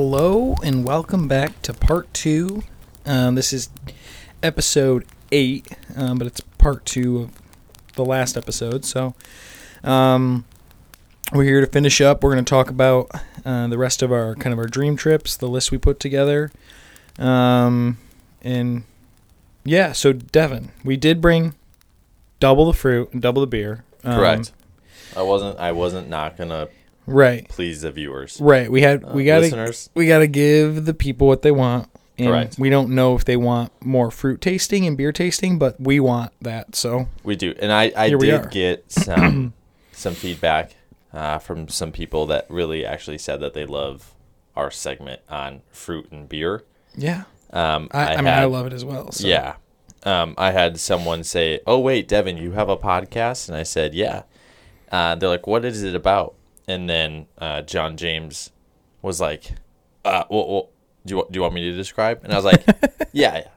Hello and welcome back to part two. Um, this is episode eight, um, but it's part two of the last episode. So um, we're here to finish up. We're going to talk about uh, the rest of our kind of our dream trips, the list we put together, um, and yeah. So Devin, we did bring double the fruit and double the beer. Um, Correct. I wasn't. I wasn't not gonna Right. please the viewers. Right. We had Uh, we got to listeners. we got to give the people what they want. And Correct. We don't know if they want more fruit tasting and beer tasting, but we want that. So We do, and I I did get some some feedback uh, from some people that really actually said that they love our segment on fruit and beer. yeah, Um, I, I, mean had- I love it as well. So. Yeah. Um, I had someone say, "Oh wait, Devin, you have a podcast?" And I said, "Yeah." Uh, they're like, "What is it about?" And then uh, John James was like, uh, well, well, do you do you want me to describe?" And I was like, "Yeah, yeah."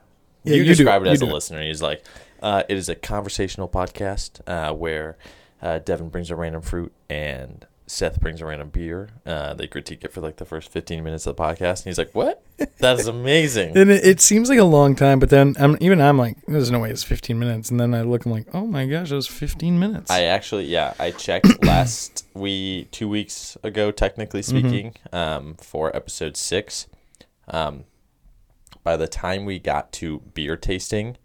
Yeah, you, you do describe it, it you as a do listener. He's like, uh, "It is a conversational podcast uh, where uh, Devin brings a random fruit and." Seth brings around a random beer. Uh, they critique it for like the first 15 minutes of the podcast. And he's like, What? That is amazing. And it, it seems like a long time, but then I'm even I'm like, there's no way it's 15 minutes. And then I look, I'm like, oh my gosh, it was 15 minutes. I actually, yeah, I checked last we two weeks ago, technically speaking, um, for episode six. Um, by the time we got to beer tasting,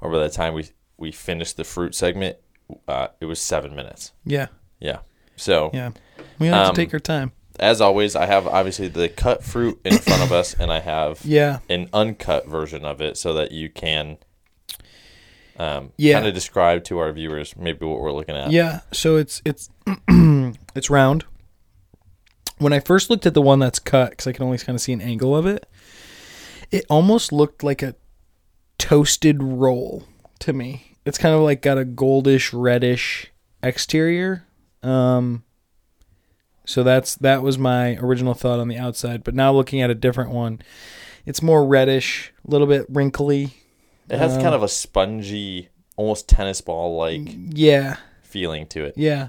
or by the time we we finished the fruit segment, uh, it was seven minutes. yeah, Yeah. So yeah. We have Um, to take our time. as always, I have obviously the cut fruit in front of us, and I have Yeah, an uncut version of it so that you can. Um, Yeah. kind of describe to our viewers maybe what we're looking at. yeah. So it's it's it's round. When I first looked at the one that's cut, because I can only kind of see an angle of it, it almost looked like a toasted roll to me. It's kind of like got a goldish reddish exterior. Um so that's that was my original thought on the outside, but now looking at a different one, it's more reddish, a little bit wrinkly. It has Um, kind of a spongy, almost tennis ball like Yeah, feeling to it. yeah.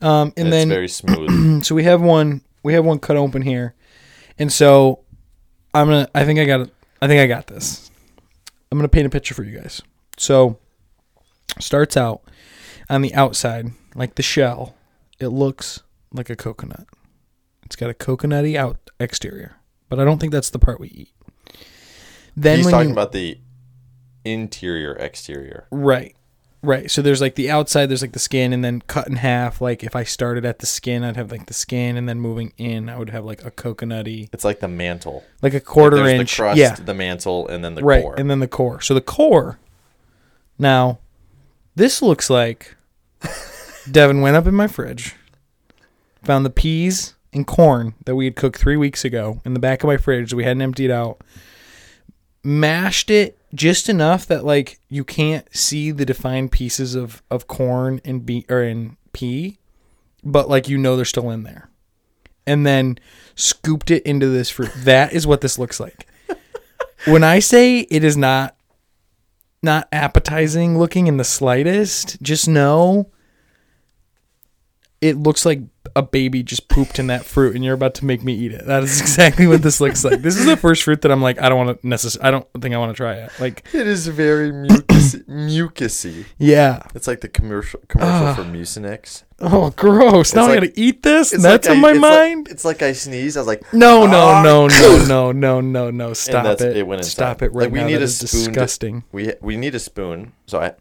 Um and, And, then it's very smooth. so we have one we have one cut open here. And so I'm to I think I got it. I think I got this. I'm going to paint a picture for you guys. So starts out on the outside like the shell. It looks like a coconut. It's got a coconutty out exterior, but I don't think that's the part we eat. Then He's talking you, about the interior, exterior. Right. Right. So there's like the outside, there's like the skin, and then cut in half. Like if I started at the skin, I'd have like the skin, and then moving in, I would have like a coconutty, It's like the mantle. like a quarter There's inch. the crust, yeah. the mantle, and then the right. core. And then the core. So the core. Now, this looks like Devin went up in my fridge, found the peas and corn that we had cooked three weeks ago in the back of my fridge that we hadn't emptied out, mashed it just enough that like you can't see the defined pieces of of corn and be or in pea, but like you know they're still in there, and then scooped it into this fruit. That is what this looks like. when I say it is not not appetizing looking in the slightest, just know it looks like a baby just pooped in that fruit and you're about to make me eat it. That is exactly what this looks like. This is the first fruit that I'm like I don't want to necessarily I don't think I want to try it. Like it is very mucusy. mucusy. yeah. It's like the commercial commercial Ah. for Mucinex. Oh, gross. Now I like- got to eat this? It's That's like in I- my it's mind? Like, it's like I sneeze. I was like, no, no, Ah. no, no, no, no, no, no. Stop it. it went Stop it right Like, we now. need That a spoon to- disgusting. we we need a spoon. So I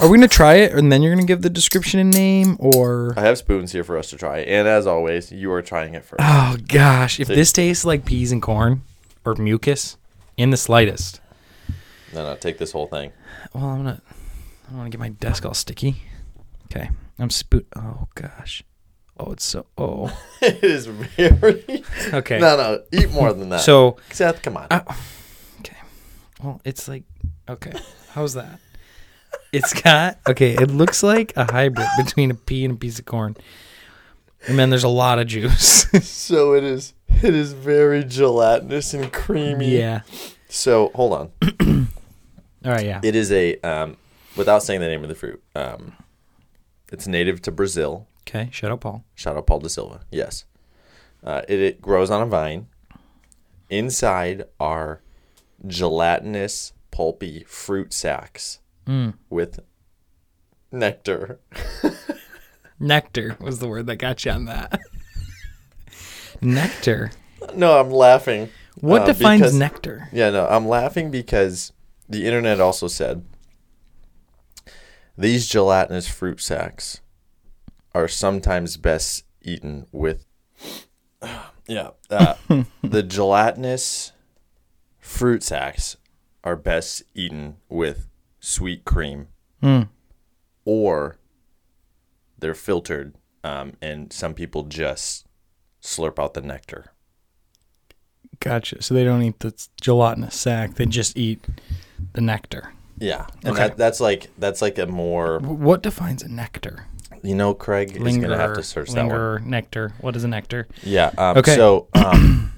Are we going to try it and then you're going to give the description and name or I have spoons here for us to try. And as always, you are trying it first. Oh gosh, if So- this tastes like peas and corn or mucus in the slightest. No, no, take this whole thing. Well, I'm not I don't want to get my desk all sticky. Okay. I'm spoot Oh gosh. Oh, it's so Oh. it is very. Okay. No, no, eat more than that. So, Seth, come on. I- okay. Well, it's like okay. How's that? It's got okay, it looks like a hybrid between a pea and a piece of corn. And then there's a lot of juice. so it is. It is very gelatinous and creamy. yeah. So hold on. All right, yeah. It is a um, without saying the name of the fruit. Um, it's native to Brazil. Okay, shout out Paul. Shout out Paul da Silva. Yes. Uh, it, it grows on a vine. inside are gelatinous, pulpy fruit sacks with nectar. Nectar was the word that got you on that. nectar. No, I'm laughing. What uh, defines because- nectar? Yeah, no, I'm laughing because the internet also said these gelatinous fruit sacks are sometimes best eaten with. Yeah, uh, the gelatinous fruit sacks are best eaten with sweet cream, Mm. or they're filtered, um, and some people just slurp out the nectar. Gotcha. So they don't eat the gelatinous sack; they just eat the nectar. Yeah, and Okay. that, that's like that's like a more What defines a nectar? You know, Craig is Linger. gonna have to search that one. nectar. What is a nectar? Yeah. Um, Okay. So, um,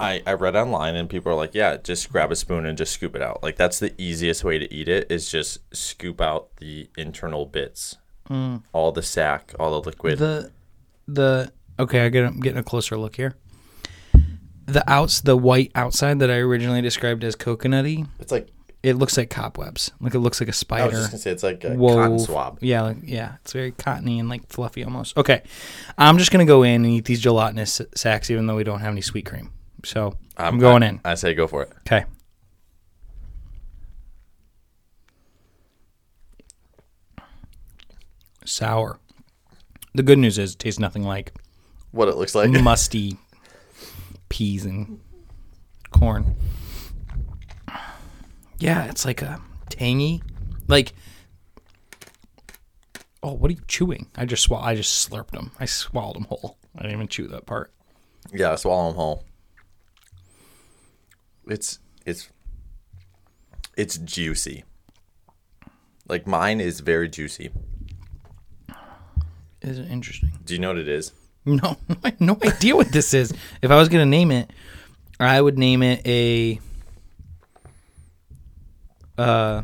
I I read online and people are like, yeah, just grab a spoon and just scoop it out. Like that's the easiest way to eat it is just scoop out the internal bits, hmm. all the sac, all the liquid. The the okay, I get I'm getting a closer look here. The outs the white outside that I originally described as coconutty, it's like it looks like cobwebs. Like it looks like a I was spider. just gonna say it's like a wove. cotton swab. Yeah, like, yeah, it's very cottony and like fluffy almost. Okay, I'm just gonna go in and eat these gelatinous sacks, even though we don't have any sweet cream. So I'm, going I, in. I say go for it. Okay. Sour. The good news is it tastes nothing like What it looks like. musty peas and corn. Yeah, it's like a tangy, like. Oh, what are you chewing? I just swall. I just slurped them. I swallowed them whole. I didn't even chew that part. yeah, swallow them whole. It's it's it's juicy. Like mine is very juicy. Is it interesting? Do you know what it is? No, I have no idea what this is. If I was gonna name it, I would name it a uh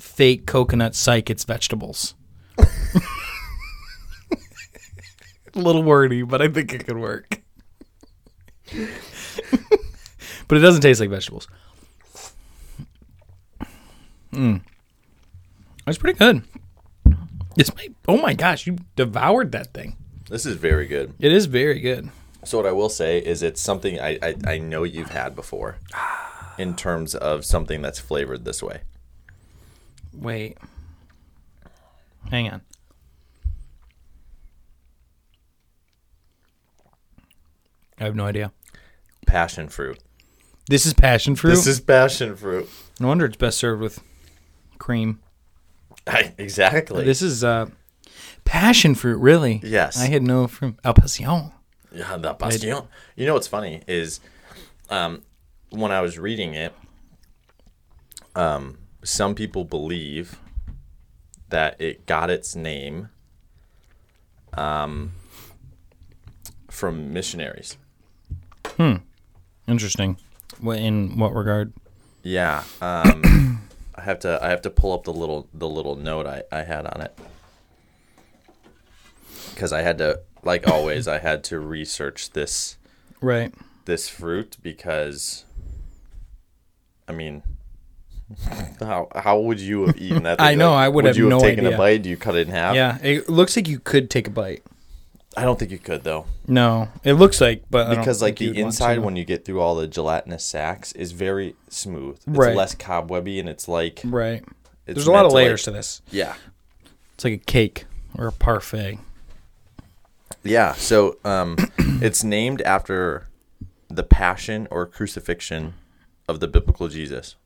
fake coconut psych. It's vegetables. a little wordy, but I think it could work. but it doesn't taste like vegetables. Mm. That's pretty good. It's my oh my gosh, you devoured that thing. This is very good. It is very good. So what I will say is it's something I, I, I know you've had before in terms of something that's flavored this way. Wait. Hang on. I have no idea. Passion fruit. This is passion fruit. This is passion fruit. no wonder it's best served with cream. I, exactly. This is uh passion fruit, really. Yes. I had no from El Passion. yeah, the passion. You know what's funny is um, when I was reading it, um, some people believe that it got its name um, from missionaries. Hmm. Interesting. In what regard? Yeah. Um, I have to I have to pull up the little the little note I, I had on it. Cuz I had to like always I had to research this Right. this fruit because I mean how how would you have eaten that? I know, Like, I would have you have no taken idea. a bite? Do you cut it in half? Yeah. It looks like you could take a bite. I don't think you could though. No. It looks like but I don't Because like the inside when you get through all the gelatinous sacs is very smooth. It's Right. less cobwebby and it's like Right. it's There's a lot of to, like- layers to this. Yeah. It's like a cake or a parfait. Yeah, so um, it's named after the passion or crucifixion of the biblical Jesus.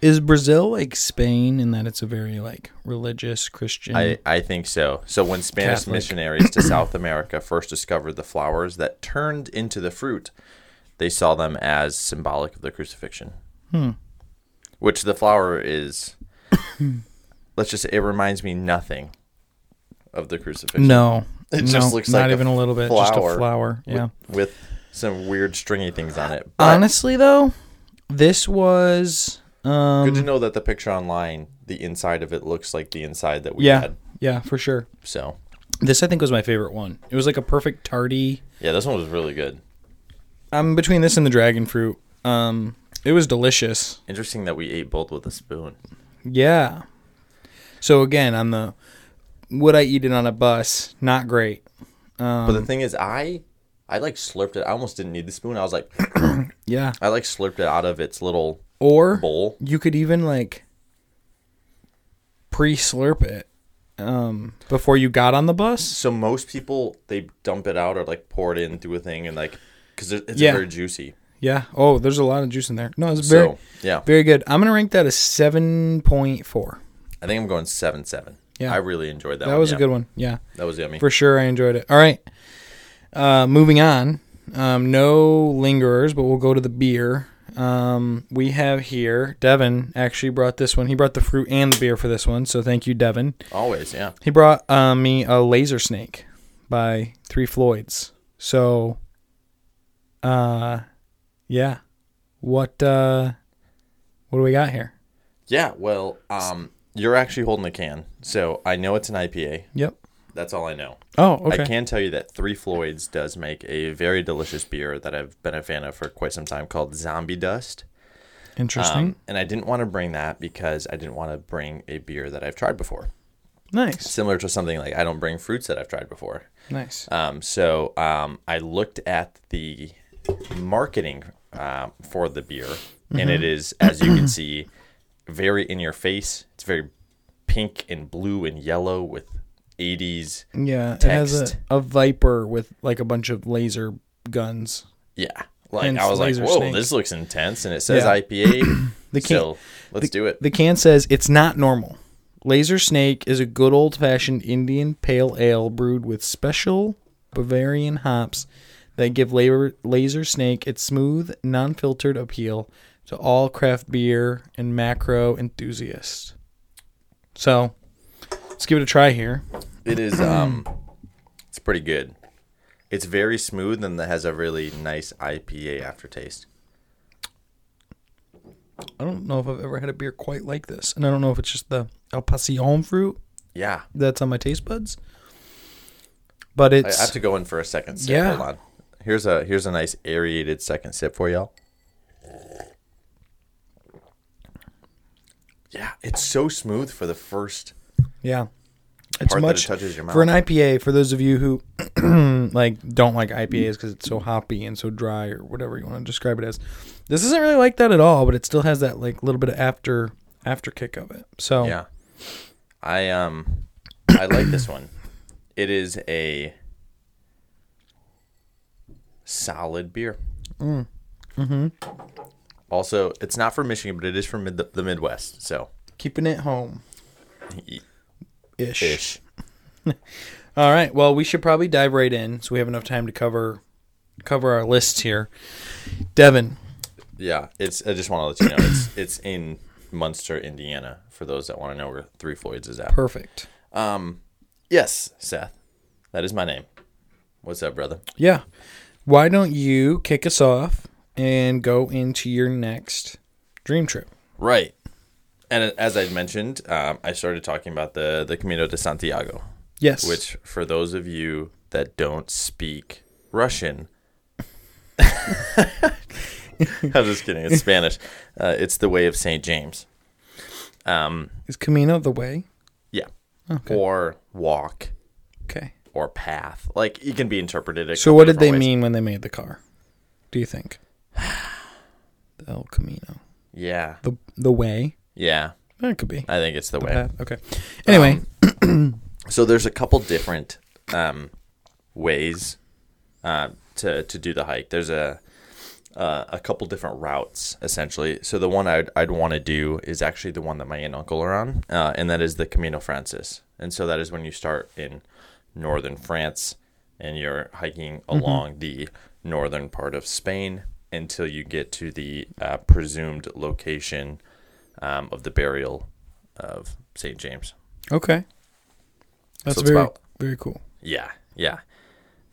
Is Brazil like Spain in that it's a very like religious Christian? I, I think so. So when Spanish Catholic. missionaries to South America first discovered the flowers that turned into the fruit, they saw them as symbolic of the crucifixion. Hmm. Which the flower is, let's just say, it reminds me nothing of the crucifixion. no, It no, just looks not like a even a little bit, just a flower flower. Yeah. With some weird stringy things on it. But Honestly, though, this was um, good to know that the picture online, the inside of it looks like the inside that we yeah, had. yeah, for sure. So This I think was my favorite one. It was like a perfect tardy. yeah, this one was really good. I'm between this and the dragon fruit. Um, it was delicious. Interesting that we ate both with a spoon. Yeah. So again, on the would I eat it on a bus? Not great. Um, But the thing is, I I like slurped it. I almost didn't need the spoon. I was like, yeah. I like slurped it out of its little Or bowl. you could even like pre-slurp it um, before you got on the bus. So most people they dump it out or like pour it in through a thing and like because it's Yeah. very juicy. Yeah. Oh, there's a lot of juice in there. No, it's very So yeah, very good. I'm gonna rank that a seven point four. I think I'm going seven seven. Yeah. I really enjoyed that. That one, was yeah. a good one. Yeah. That was yummy. For sure, I enjoyed it. All right. Uh, moving on. Um, no lingerers, but we'll go to the beer. Um, we have here Devin actually brought this one. He brought the fruit and the beer for this one, so thank you, Devin. Always, yeah. He brought uh, me a Laser Snake by Three Floyds. So, uh, yeah. What uh, what do we got here? Yeah, well, um, you're actually holding the can, so I know it's an IPA. Yep. That's all I know. Oh, okay. I can tell you that Three Floyds does make a very delicious beer that I've been a fan of for quite some time called Zombie Dust. Interesting. Um, and I didn't want to bring that because I didn't want to bring a beer that I've tried before. nice. Similar to something like I don't bring fruits that I've tried before. Nice. Um, so um, I looked at the marketing um, for the beer, and it is, as you can see, very in your face. It's very pink and blue and yellow with 80s. Yeah, it has a, a viper with like a bunch of laser guns. Yeah. Like I was like, whoa, snake. this looks intense, and it says Yeah. IPA. The can- so let's do it. The can says it's not normal. Laser Snake is a good old fashioned Indian pale ale brewed with special Bavarian hops that give Laser, Laser Snake its smooth, non filtered appeal to all craft beer and macro enthusiasts. So, let's give it a try here. It is um it's pretty good. It's very smooth and it has a really nice IPA aftertaste. I don't know if I've ever had a beer quite like this. And I don't know if it's just the El Pasión fruit Yeah. that's on my taste buds. But it's I it's have to go in for a second sip. Yeah. Hold on. Here's a here's a nice aerated second sip for y'all. Yeah, it's so smooth for the first yeah. It's much it touches your mouth. for an IPA. For those of you who like don't like IPAs because it's so hoppy and so dry or whatever you want to describe it as, this isn't really like that at all. But it still has that like little bit of after after kick of it. So Yeah. I um I like this one. It is a solid beer. Mm. Mm-hmm. Also, it's not from Michigan, but it is from mid- the Midwest. So, keeping it home ish. ish. All right. Well, we should probably dive right in so we have enough time to cover cover our lists here. Devin, Yeah, it's. I just want to let you know it's it's in Munster, Indiana. For those that want to know where Three Floyds is at. perfect. Um, yes, Seth, that is my name. What's up, brother? Yeah. Why don't you kick us off and go into your next dream trip? Right. And as I mentioned, um, I started talking about the the Camino de Santiago. Yes. which for those of you that don't speak Russian, I'm just kidding. It's Spanish. Uh, it's the way of Saint James. Um, is Camino the way? yeah, Okay. or walk Okay. or path. Like it can be interpreted. So what did they ways. mean when they made the car? Do you think? The El Camino. Yeah, The the way? Yeah. it could be. I think it's the The way. path. Okay. Anyway, So there's a couple different um, ways uh, to to do the hike. There's a uh, a couple different routes essentially. So the one I'd I'd want to do is actually the one that my aunt and uncle are on, uh, and that is the Camino Francis. And so that is when you start in northern France and you're hiking along the northern part of Spain until you get to the uh, presumed location um, of the burial of Saint James. okay. That's it's very about- very cool. Yeah, yeah.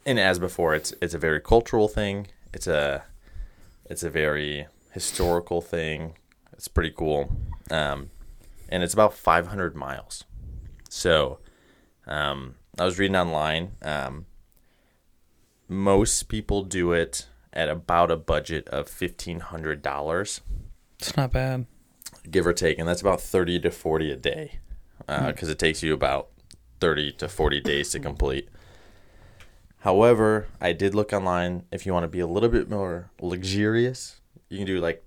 And as before, it's it's a very cultural thing. It's a it's a very historical thing. It's pretty cool. Um, and it's about 500 miles. So, um, I was reading online. Um, most people do it at about a budget of fifteen hundred dollars, It's not bad. Give or take, and that's about thirty to forty a day, uh, hmm. because it takes you about thirty to forty days to complete. However, I did look online. If you want to be a little bit more luxurious, you can do like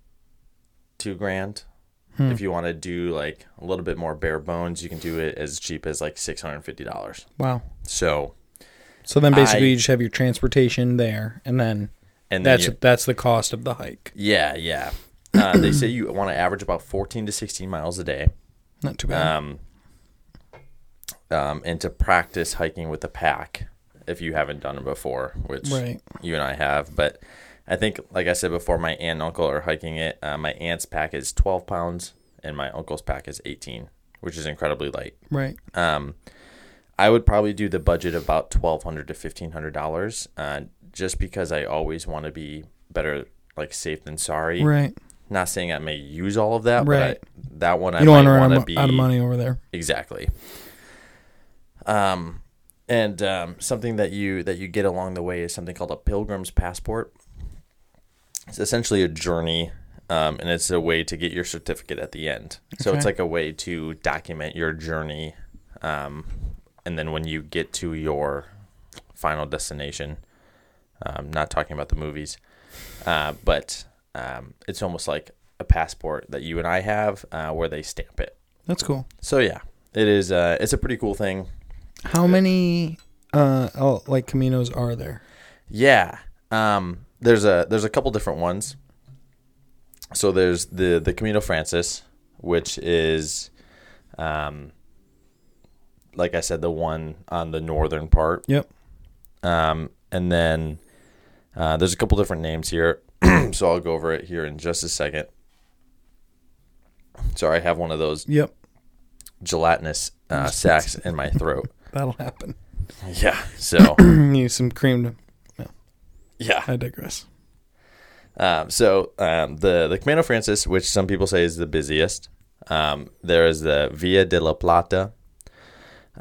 two grand. Hmm. If you want to do like a little bit more bare bones, you can do it as cheap as like six hundred and fifty dollars. Wow. So, So then basically I- you just have your transportation there, and then and then that's you- that's the cost of the hike. yeah, yeah. Uh, they say you want to average about fourteen to sixteen miles a day. Not too bad. um, um, and to practice hiking with a pack if you haven't done it before, which Right. you and I have. But I think, like I said before, my aunt and uncle are hiking it. Uh, my aunt's pack is 12 pounds, and my uncle's pack is 18, which is incredibly light. right. Um, I would probably do the budget about twelve hundred to fifteen hundred dollars, uh, just because I always want to be better, like safe than sorry. Right. Not saying I may use all of that, Right. but I, that one I You don't want might to want to be out of money over there. exactly. Um, and um, something that you that you get along the way is something called a pilgrim's passport. It's essentially a journey, um, and it's a way to get your certificate at the end. So it's like a way to document your journey, um, and then when you get to your final destination, um, not talking about the movies, uh, but um, it's almost like a passport that you and I have, uh, where they stamp it. That's cool. So yeah, it is. Uh, it's a pretty cool thing. How many uh oh, like caminos are there? Yeah. Um, there's a there's a couple different ones. So there's the the Camino Francis, which is, um, like I said, the one on the northern part. Yep. Um, and then uh, there's a couple different names here, so I'll go over it here in just a second. Sorry, I have one of those Yep. gelatinous uh, sacks in my throat. That'll happen. Yeah. So Need some cream to yeah. I digress. Um, so um, the the Camino Francis, which some people say is the busiest, um, there is the Via de la Plata.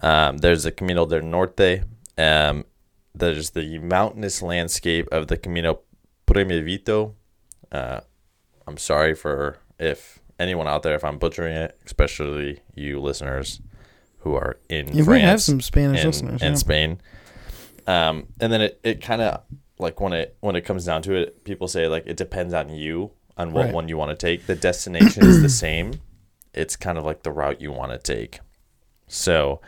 Um, there's the Camino del Norte. Um, there's the mountainous landscape of the Camino Primevito. Uh, I'm sorry for if anyone out there if I'm butchering it, especially you listeners who are in Yeah, France we have some Spanish and, listeners. In yeah. Spain. Um, and then it, it kind of like when it when it comes down to it, people say like it depends on you on what Right. one you want to take. The destination is the same. It's kind of like the route you want to take. So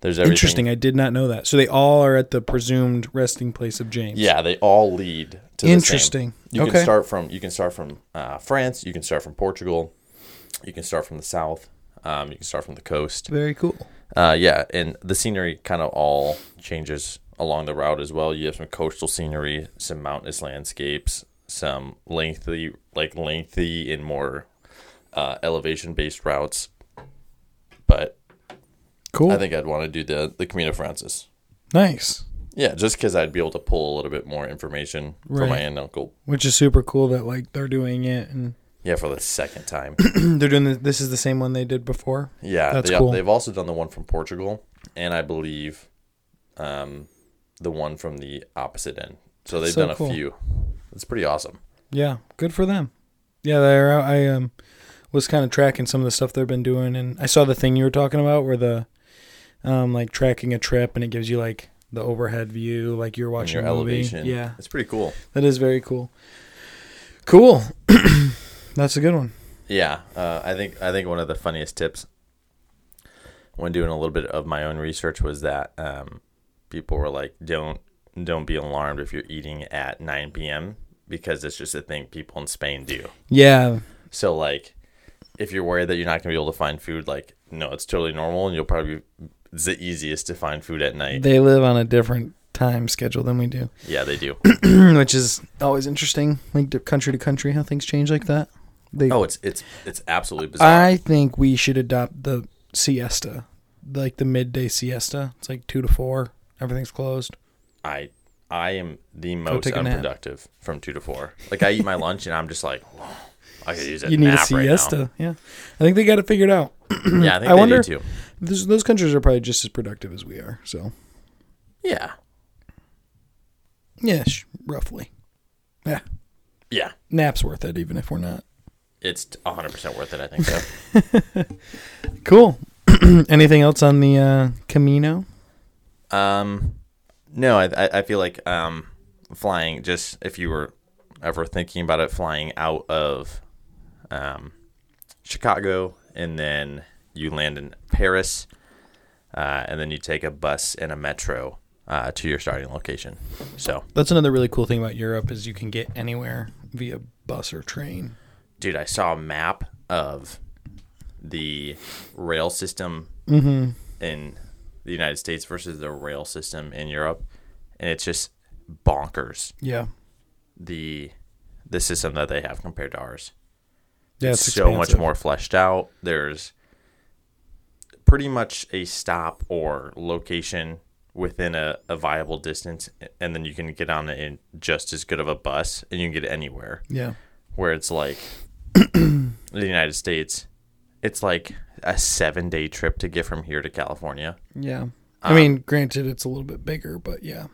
there's everything. Interesting. I did not know that. So they all are at the presumed resting place of James. Yeah, they all lead to. Interesting. You Okay. can start from you can start from uh, France. You can start from Portugal. You can start from the south. Um, you can start from the coast. Very cool. Uh, yeah, and the scenery kind of all changes along the route as well. You have some coastal scenery, some mountainous landscapes, some lengthy, like lengthy and more uh, elevation based routes. But Cool. I think I'd want to do the the Camino Francis. nice. Yeah, just because I'd be able to pull a little bit more information from my aunt and uncle. Which is super cool that like they're doing it and Yeah, for the second time. they're doing this, this is the same one they did before. Yeah, That's they, cool. they've also done the one from Portugal, and I believe um, the one from the opposite end. So they've So done a cool. few. It's pretty awesome. Yeah, good for them. Yeah, they're I um was kind of tracking some of the stuff they've been doing and I saw the thing you were talking about where the um like tracking a trip and it gives you like the overhead view like you're watching your elevation. Yeah, It's pretty cool. that is very cool. Cool. That's a good one. Yeah, uh, I think I think one of the funniest tips when doing a little bit of my own research was that um, people were like, "Don't don't be alarmed if you're eating at 9 p.m. because it's just a thing people in Spain do." Yeah, So like, if you're worried that you're not gonna be able to find food, like, no, it's totally normal, and you'll probably it's the easiest to find food at night. they live on a different time schedule than we do, yeah, they do. which is always interesting. Like country to country, how things change like that. They, Oh, it's it's it's absolutely bizarre. I think we should adopt the siesta, like the midday siesta. It's like two to four. Everything's closed. I I am the most unproductive from two to four. Like I eat my lunch and I'm just like, "Whoa, I could use a you need a nap right now." siesta. yeah, I think they got it figured out. Yeah, I think I they wonder- do too. Those, those countries are probably just as productive as we are. So Yeah, yeah, roughly. Yeah. Yeah, Nap's worth it, even if we're not. it's 100% worth it, I think so. Cool. Anything else on the uh, Camino? Um, no, I I I feel like um flying just if you were ever thinking about it, flying out of um Chicago and then you land in Paris, uh, and then you take a bus and a metro uh, to your starting location. So, That's another really cool thing about Europe is you can get anywhere via bus or train. dude, I saw a map of the rail system Mm-hmm. in the United States versus the rail system in Europe, and it's just bonkers. Yeah. the the system that they have compared to ours. Yeah, it's it's so much more fleshed out. There's pretty much a stop or location within a, a viable distance, and then you can get on in just as good of a bus, and you can get anywhere. Yeah. Where it's like the United States, it's like a seven day trip to get from here to California. Yeah. I Um, mean, granted, it's a little bit bigger, but yeah.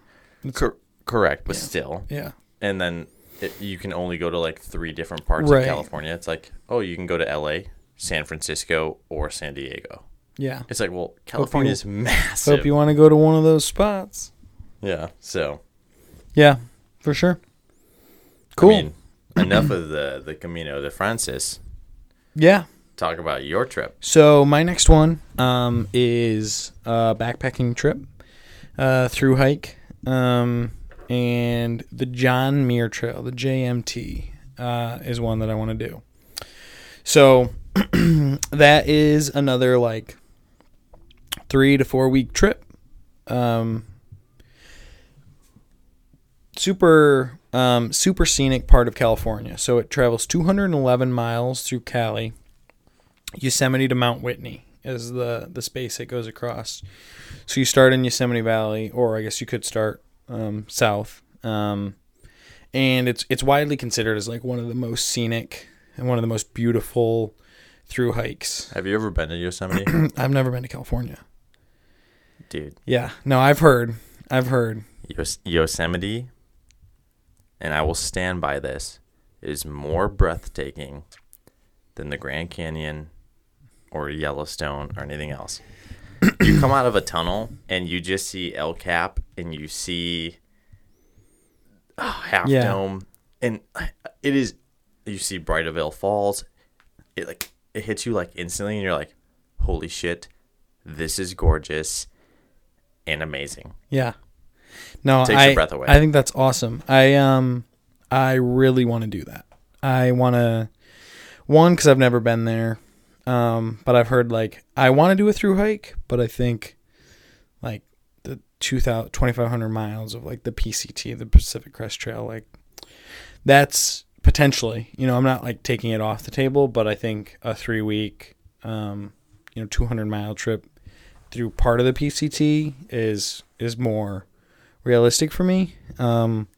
Cor- correct, but Yeah. still, Yeah. and then it, you can only go to like three different parts Right. of California. It's like, oh, you can go to L.A., San Francisco, or San Diego. Yeah. It's like, well, California is massive. Hope you want to go to one of those spots. yeah. So Yeah, for sure. Cool. I mean, enough of the the Camino de Francis. yeah. Talk about your trip. So my next one um, is a backpacking trip uh, through hike, um, and the John Muir Trail, the JMT, uh, is one that I want to do. So that is another like three to four week trip. Um, super um, super scenic part of California. So it travels 211 miles through Cali. Yosemite to Mount Whitney is the the space it goes across. So you start in Yosemite Valley, or I guess you could start um, south. Um, and it's it's widely considered as like one of the most scenic and one of the most beautiful through hikes. Have you ever been to Yosemite, I've never been to California. Dude? Yeah, no, I've heard. I've heard. Yos- Yosemite, and I will stand by this, is more breathtaking than the Grand Canyon or Yellowstone or anything else. you come out of a tunnel and you just see El Cap and you see oh, Half Yeah. Dome, and it is you see Bridalveil Falls. It like it hits you like instantly, and you're like, "Holy shit, this is gorgeous and amazing." Yeah. No, Takes I, your breath away. I think that's awesome. I um I really want to do that. I want to one cuz I've never been there. Um but I've heard like I want to do a through hike, but I think like the 2000 2500 miles of like the PCT, the Pacific Crest Trail like that's potentially, you know, I'm not like taking it off the table, but I think a 3 week um you know 200 mile trip through part of the PCT is is more realistic for me. Um,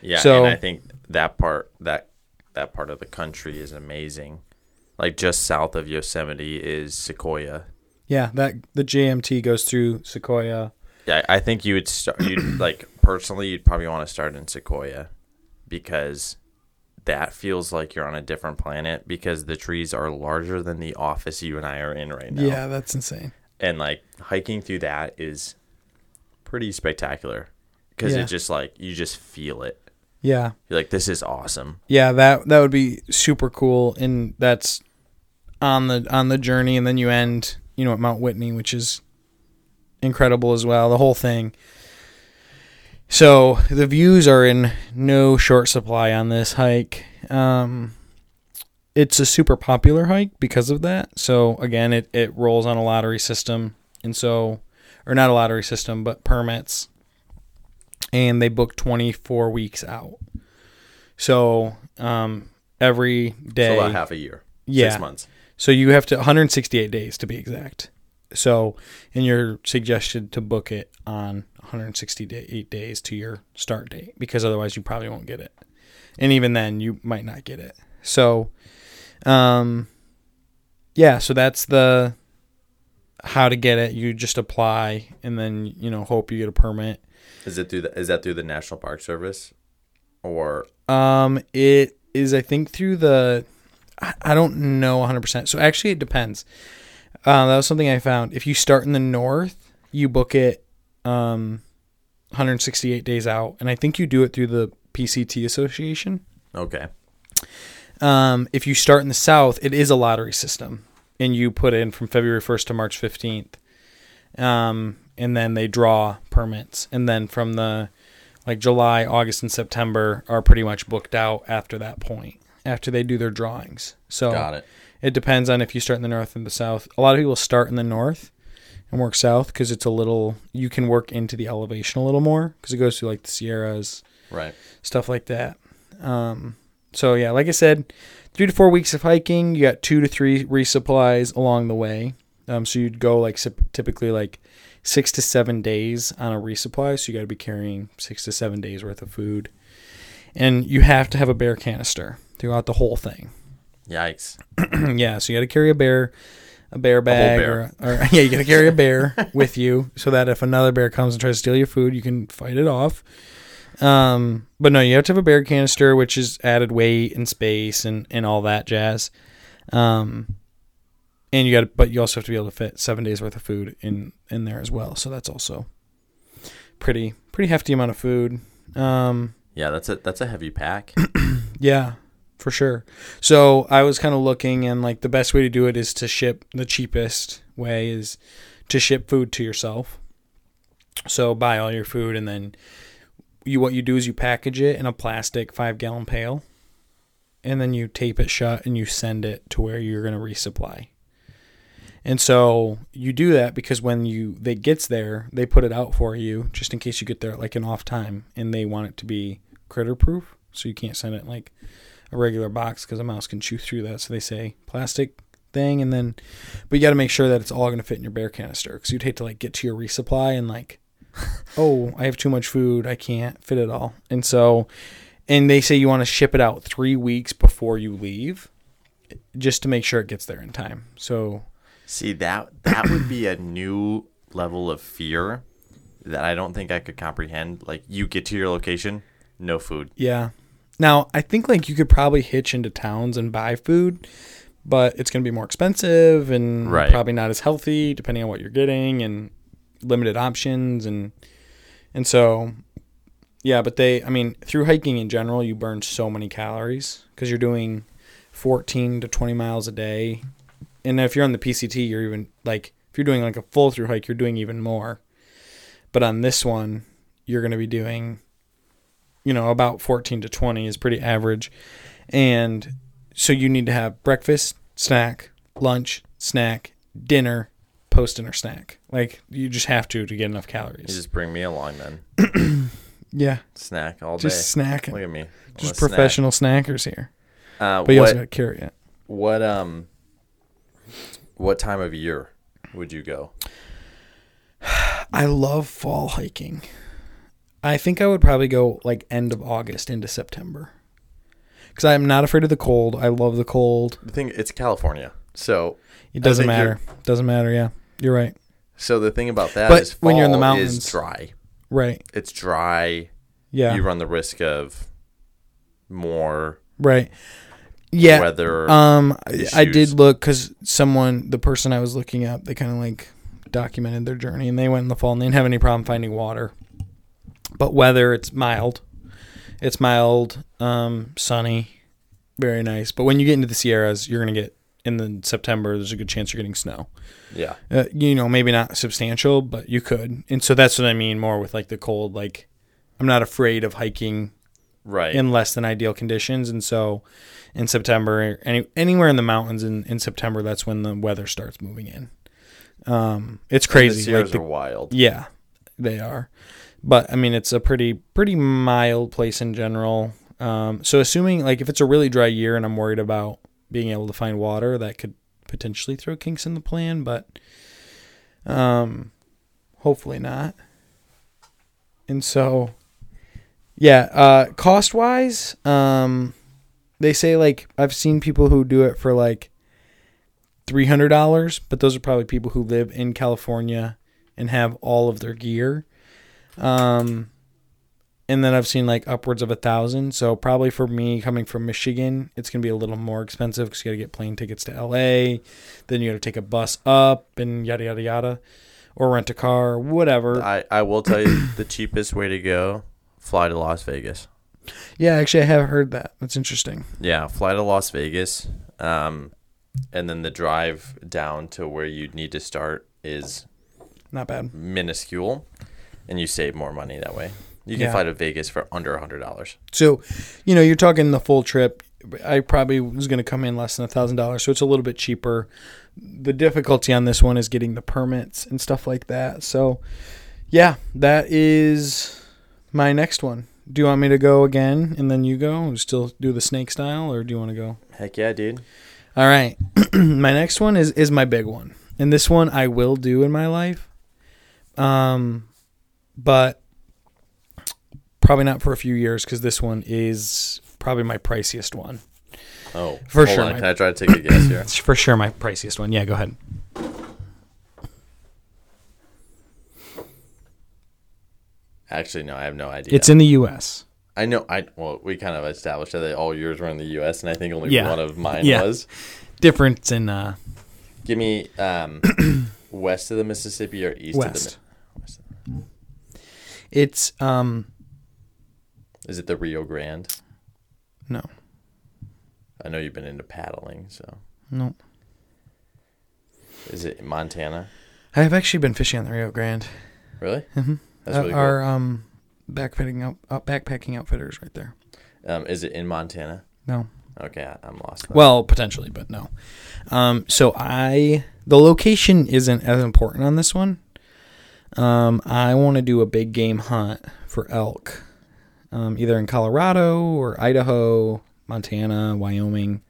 Yeah, So- and I think that part that that part of the country is amazing. Like just south of Yosemite is Sequoia. yeah, that the JMT goes through Sequoia. Yeah, I think you would start. You'd like personally, you'd probably want to start in Sequoia because that feels like you're on a different planet because the trees are larger than the office you and I are in right now. Yeah, that's insane. And like hiking through that is pretty spectacular because Yeah. it just like you just feel it. Yeah, You're like, this is awesome. yeah, that that would be super cool, and that's on the on the journey, and then you end, you know, at Mount Whitney, which is incredible as well. The whole thing. So the views are in no short supply on this hike. Um, it's a super popular hike because of that. So again, it, it rolls on a lottery system, and so, or not a lottery system, but permits, and they book twenty four weeks out. So um, every day, So about half a year, Yeah. six months. so you have to 168 days to be exact. So, and you're suggested to book it on 168 days to your start date because otherwise you probably won't get it. And even then you might not get it. So, um yeah, so that's the how to get it. You just apply and then, you know, hope you get a permit. Is it through the, is that through the National Park Service? or Um, it is I think through the I, I don't know 100%. So actually it depends. Uh, that was something I found. If you start in the north, you book it um 168 days out and I think you do it through the PCT association. okay, Um, if you start in the south, it is a lottery system, and you put in from February 1st to March 15th. Um, and then they draw permits, and then from the like July, August, and September are pretty much booked out after that point. After they do their drawings, so got it. it depends on if you start in the north and the south. A lot of people start in the north and work south because it's a little you can work into the elevation a little more because it goes through like the Sierras Right. stuff like that. Um, so yeah, like I said, three to four weeks of hiking. You got two to three resupplies along the way. Um, so you'd go like typically like six to seven days on a resupply. So you got to be carrying six to seven days worth of food, and you have to have a bear canister throughout the whole thing. Yikes. yeah, so you got to carry a bear, a bear bag, bear. Or, or yeah, you got to carry a bear with you so that if another bear comes and tries to steal your food, you can fight it off. Um, but no, you have to have a bear canister, which is added weight and space and and all that jazz. Um, and you got, but you also have to be able to fit seven days worth of food in in there as well. So that's also pretty pretty hefty amount of food. Um, Yeah, that's a that's a heavy pack. yeah, for sure. So I was kind of looking, and like the best way to do it is to ship. The cheapest way is to ship food to yourself. So buy all your food, and then you what you do is you package it in a plastic five gallon pail, and then you tape it shut, and you send it to where you're going to resupply. And so you do that because when you they gets there, they put it out for you just in case you get there like an off time, and they want it to be critter proof, so you can't send it like a regular box because a mouse can chew through that. So they say plastic thing, and then but you got to make sure that it's all going to fit in your bear canister because you'd hate to like get to your resupply and like, oh, I have too much food, I can't fit it all, and so and they say you want to ship it out three weeks before you leave, just to make sure it gets there in time. So See that that would be a new level of fear that I don't think I could comprehend. Like you get to your location, no food. Yeah. Now, I think like you could probably hitch into towns and buy food, but it's going to be more expensive and Right. probably not as healthy depending on what you're getting and limited options and and so yeah, but they I mean, through hiking in general, you burn so many calories cuz you're doing 14 to 20 miles a day. And if you're on the PCT, you're even like if you're doing like a full through hike, you're doing even more. But on this one, you're going to be doing you know, about 14 to 20 is pretty average. And so you need to have breakfast, snack, lunch, snack, dinner, post dinner snack. Like you just have to to get enough calories. You just bring me along then. yeah, Snack all day. just snack. Look at me. I'm Just a snack. professional snackers here. Uh, But you also what got to carry it. what um what time of year would you go? I love fall hiking. I think I would probably go like end of August into September. Cuz I'm not afraid of the cold. I love the cold. The thing it's California. So It doesn't matter. Doesn't matter, yeah. You're right. so the thing about that But is when you're in the fall mountains- is dry. Right. It's dry. Yeah. You run the risk of more right. Yeah. weather. Um, I, I did issues. look because someone, the person I was looking up, they kind of like documented their journey, and they went in the fall and they didn't have any problem finding water. But weather, it's mild. It's mild, um, sunny, very nice. But when you get into the Sierras, you're gonna get in the September. There's a good chance you're getting snow. yeah. Uh, you know, maybe not substantial, but you could. And so that's what I mean more with like the cold. Like, I'm not afraid of hiking Right. in less than ideal conditions. And so in September, any, anywhere in the mountains in, in September, that's when the weather starts moving in. Um, it's And crazy. The Sierras like the- are wild. yeah, they are. But I mean, it's a pretty pretty mild place in general. Um, so assuming like if it's a really dry year and I'm worried about being able to find water, that could potentially throw kinks in the plan. But um, hopefully not. And so, yeah, uh, cost wise, um, they say like I've seen people who do it for like three hundred dollars, but those are probably people who live in California and have all of their gear. Um, and then I've seen like upwards of a thousand. So probably for me coming from Michigan, it's gonna be a little more expensive because you got to get plane tickets to LA, then you got to take a bus up and yada yada yada, or rent a car, whatever. I, I will tell you the cheapest way to go fly to Las Vegas. yeah, actually, I have heard that. That's interesting. Yeah, fly to Las Vegas. Um, and then the drive down to where you need to start is Not bad. minuscule, and you save more money that way. You can Yeah. fly to Vegas for under a hundred dollars. So, you know, you're talking the full trip. I probably was going to come in less than a thousand dollars, so it's a little bit cheaper. The difficulty on this one is getting the permits and stuff like that. So, yeah, that is my next one. Do you want me to go again and then you go and still do the snake style, or do you want to go? Heck yeah, dude. All right, my next one is is my big one, and this one I will do in my life, um, but probably not for a few years because this one is probably my priciest one. Oh, For sure. Mike. Can I try to take a guess here? It's for sure my priciest one. Yeah, go ahead. Actually, no, I have no idea. It's in the U.S. I know. I well, we kind of established that all yours were in the U.S., and I think only Yeah. one of mine Yeah. was. Difference in uh, Give me um, west of the Mississippi or east West. of the. West. it's um Is it the Rio Grande? no I know you've been into paddling, so no. is it Montana? I have actually been fishing on the Rio Grande. Really? Mhm. That's Uh, really Our um backpacking out uh, backpacking outfitters right there. Um, is it in Montana? No. Okay, I, I'm lost. Well, potentially, but no. Um, so I the location isn't as important on this one. Um, I want to do a big game hunt for elk, um, either in Colorado or Idaho, Montana, Wyoming,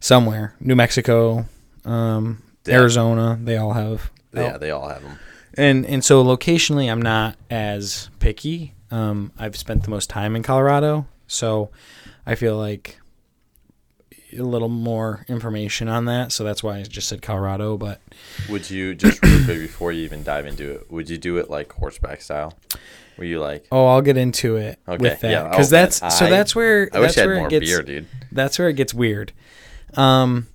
somewhere, New Mexico, um, Yeah. Arizona. They all have yeah, they all have them. and and so locationally, I'm not as picky. Um, I've spent the most time in Colorado, so I feel like a little more information on that. So that's why I just said Colorado. But Would you just real quick before you even dive into it? Would you do it like horseback style? Were you like? oh, I'll get into it Okay, with that because oh, man, that's so I- that's where I wish that's I had where more it gets beer, dude. that's where it gets weird. Um,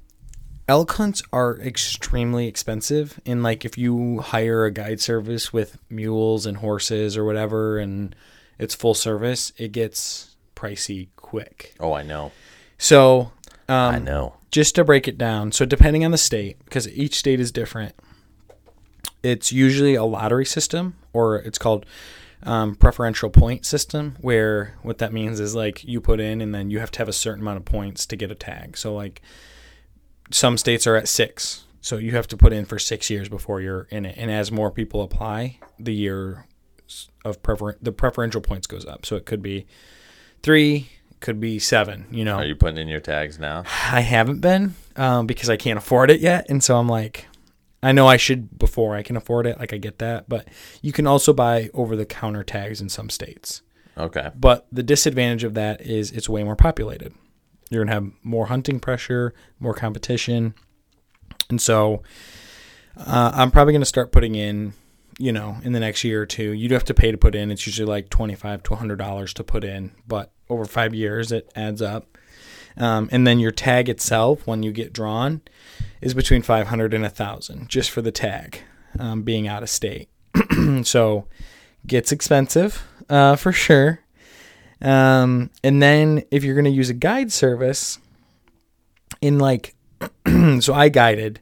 elk hunts are extremely expensive, and like if you hire a guide service with mules and horses or whatever, and it's full service, it gets pricey quick. Oh, I know. So, um, I know. just to break it down, so depending on the state, because each state is different, it's usually a lottery system, or it's called um, preferential point system, where what that means is like you put in and then you have to have a certain amount of points to get a tag. So, like some states are at six, so you have to put in for six years before you're in it. And as more people apply, the year of prefer the preferential points goes up. So it could be three, could be seven. You know, Are you putting in your tags now? I haven't been um, because I can't afford it yet, and so I'm like, I know I should before I can afford it. Like I get that, but you can also buy over the counter tags in some states. Okay. But the disadvantage of that is it's way more populated. You're gonna have more hunting pressure, more competition, and so uh, I'm probably gonna start putting in. You know, in the next year or two, you'd have to pay to put in. It's usually like twenty-five to hundred dollars to put in, but over five years, it adds up. Um, and then your tag itself, when you get drawn, is between 500 and 1000 just for the tag um, being out of state. so gets expensive uh, for sure. Um, and then if you're going to use a guide service, in like, so I guided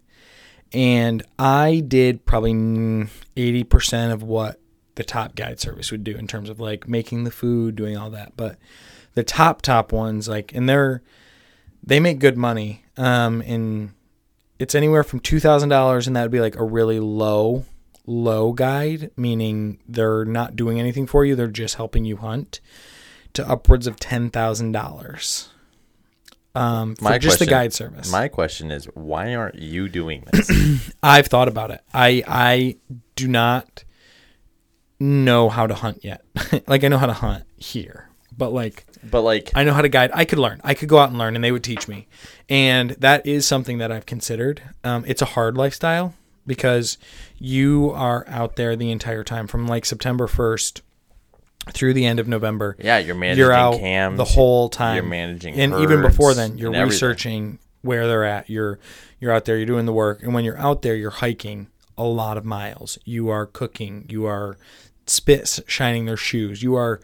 and I did probably 80% of what the top guide service would do in terms of like making the food, doing all that. But the top, top ones, like, and they're, they make good money. Um, and it's anywhere from two thousand dollars, and that would be like a really low, low guide, meaning they're not doing anything for you; they're just helping you hunt, to upwards of ten thousand dollars. Um, for My just the question- guide service. My question is, why aren't you doing this? I've thought about it. I I do not know how to hunt yet. like I know how to hunt here, but like but like, I know how to guide. I could learn. I could go out and learn, and they would teach me. And that is something that I've considered. Um, it's a hard lifestyle because you are out there the entire time from like September 1st through the end of November. Yeah, you're managing You're out cams. the whole time. You're managing, and even before then, you're researching where they're at. You're you're out there. You're doing the work, and when you're out there, you're hiking a lot of miles. You are cooking. You are spit shining their shoes. You are,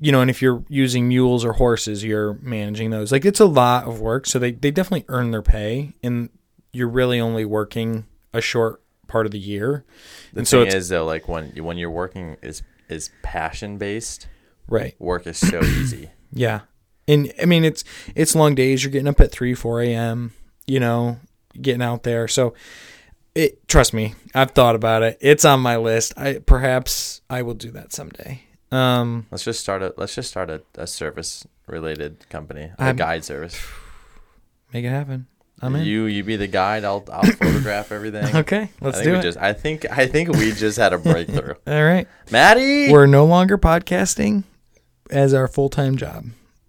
you know, and if you're using mules or horses, you're managing those. Like it's a lot of work. So they they definitely earn their pay, and you're really only working a short part of the year. The and so thing it's is though, like when when you're working is is passion based, right. work is so easy. Yeah. And I mean it's it's long days. You're getting up at three, four AM, you know, getting out there. So it trust me, I've thought about it. It's on my list. I perhaps I will do that someday. Um Let's just start a let's just start a, a service related company, a I'm- guide service. make it happen. I'm in. You you be the guide. I'll I'll photograph everything. okay, let's do it. just I think I think we just had a breakthrough. All right. Maddie, We're no longer podcasting as our full time job,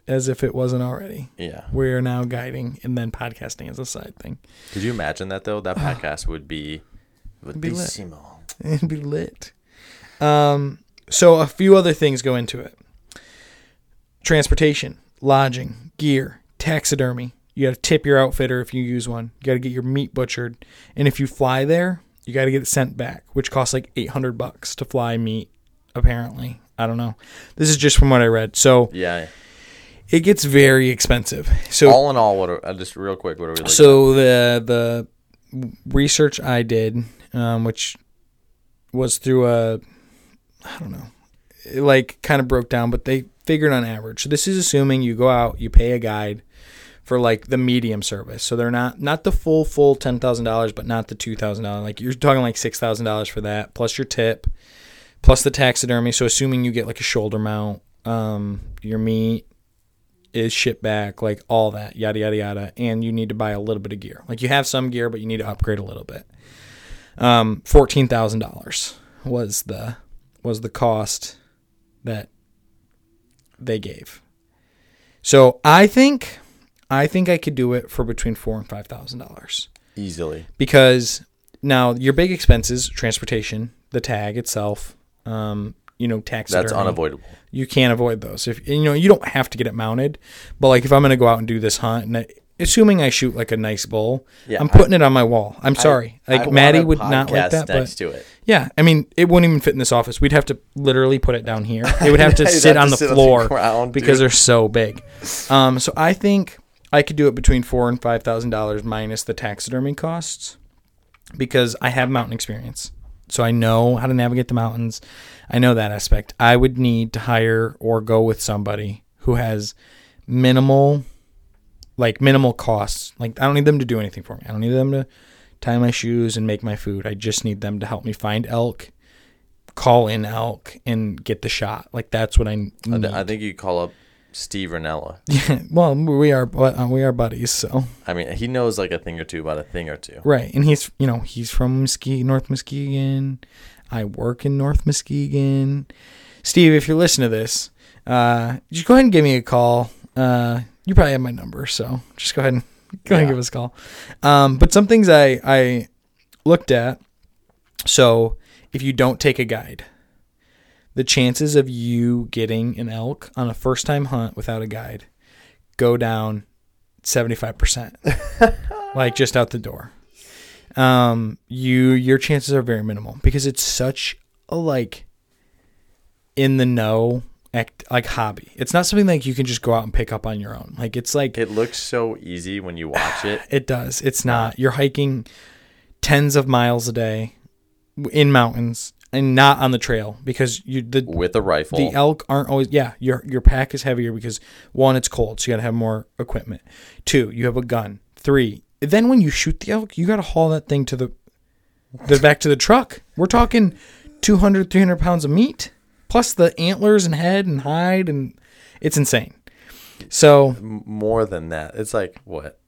as if it wasn't already. yeah. We are now guiding and then podcasting as a side thing. Could you imagine that though? That podcast would be would be be lit. It'd be lit. Um, so a few other things go into it: transportation, lodging, gear, taxidermy. You got to tip your outfitter if you use one. You got to get your meat butchered, and if you fly there, you got to get it sent back, which costs like eight hundred bucks to fly meat. Apparently, I don't know. This is just from what I read. So Yeah. it gets very expensive. So all in all, what are, uh, just real quick, what are we looking so the the research I did, um, which was through a, I don't know, it like kind of broke down, but they figured on average. So this is assuming you go out, you pay a guide for like the medium service. So they're not not the full full ten thousand dollars, but not the two thousand dollars. Like you're talking like six thousand dollars for that, plus your tip, plus the taxidermy. So assuming you get like a shoulder mount, um, your meat is shipped back, like all that, yada yada yada, and you need to buy a little bit of gear. Like you have some gear, but you need to upgrade a little bit. Um, fourteen thousand dollars was the was the cost that they gave. So I think I think I could do it for between four and five thousand dollars? Easily. because now your big expenses, transportation, the tag itself, um, you know, taxidermy. That's unavoidable. You can't avoid those. If you know, you don't have to get it mounted, but like if I'm gonna go out and do this hunt, and I, assuming I shoot like a nice bull, Yeah, I'm putting it on my wall. I'm sorry, I like want Maddie would not like that, but next to it. yeah, I mean, it wouldn't even fit in this office. We'd have to literally put it down here. It would have to sit have on to the sit on the floor ground, because they're so big. Um, so I think I could do it between four and five thousand dollars minus the taxidermy costs because I have mountain experience. So I know how to navigate the mountains. I know that aspect. I would need to hire or go with somebody who has minimal like minimal costs. Like I don't need them to do anything for me. I don't need them to tie my shoes and make my food. I just need them to help me find elk, call in elk, and get the shot. Like that's what I need. I, think you call up Steve Rinella. well, we are uh, we are buddies, so I mean, he knows like a thing or two about a thing or two. right. And he's you know he's from Muskegon, North Muskegon. I work in North Muskegon. Steve, if you're listening to this, uh, just go ahead and give me a call. Uh, you probably have my number, so just go ahead and go ahead and give us a call. Um, but some things I I looked at. So if you don't take a guide, the chances of you getting an elk on a first time hunt without a guide go down 75%. like just out the door. Um you your chances are very minimal because it's such a like in the know act like hobby. It's not something like you can just go out and pick up on your own. Like it's like It looks so easy when you watch it. it does. It's not. You're hiking tens of miles a day in mountains and not on the trail because you the with a rifle. the elk aren't always yeah your your pack is heavier because one it's cold so you got to have more equipment two you have a gun three then when you shoot the elk you got to haul that thing to the the back to the truck we're talking 200 300 pounds of meat plus the antlers and head and hide and it's insane so more than that. It's like what?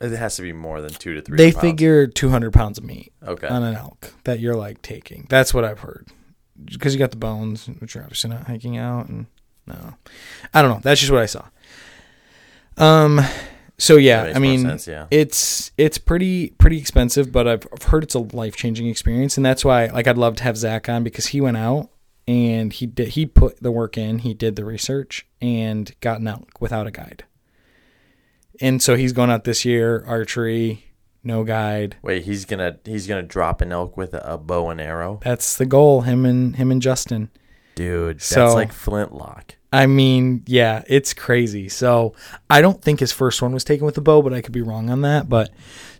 It has to be more than two to three. they pounds. figure 200 pounds of meat Okay. on an elk that you're like taking. That's what I've heard. Because you got the bones, which you're obviously not hiking out, and no, I don't know. That's just what I saw. Um, so yeah, I mean, sense, yeah. it's it's pretty pretty expensive, but I've, I've heard it's a life changing experience, and that's why like I'd love to have Zach on because he went out and he did he put the work in, he did the research and got an elk without a guide. And so he's going out this year archery, no guide. Wait, he's gonna he's gonna drop an elk with a, a bow and arrow, That's the goal. Him and him and Justin. dude. That's So- like flintlock. I mean, yeah, it's crazy. So I don't think his first one was taken with a bow, but I could be wrong on that. But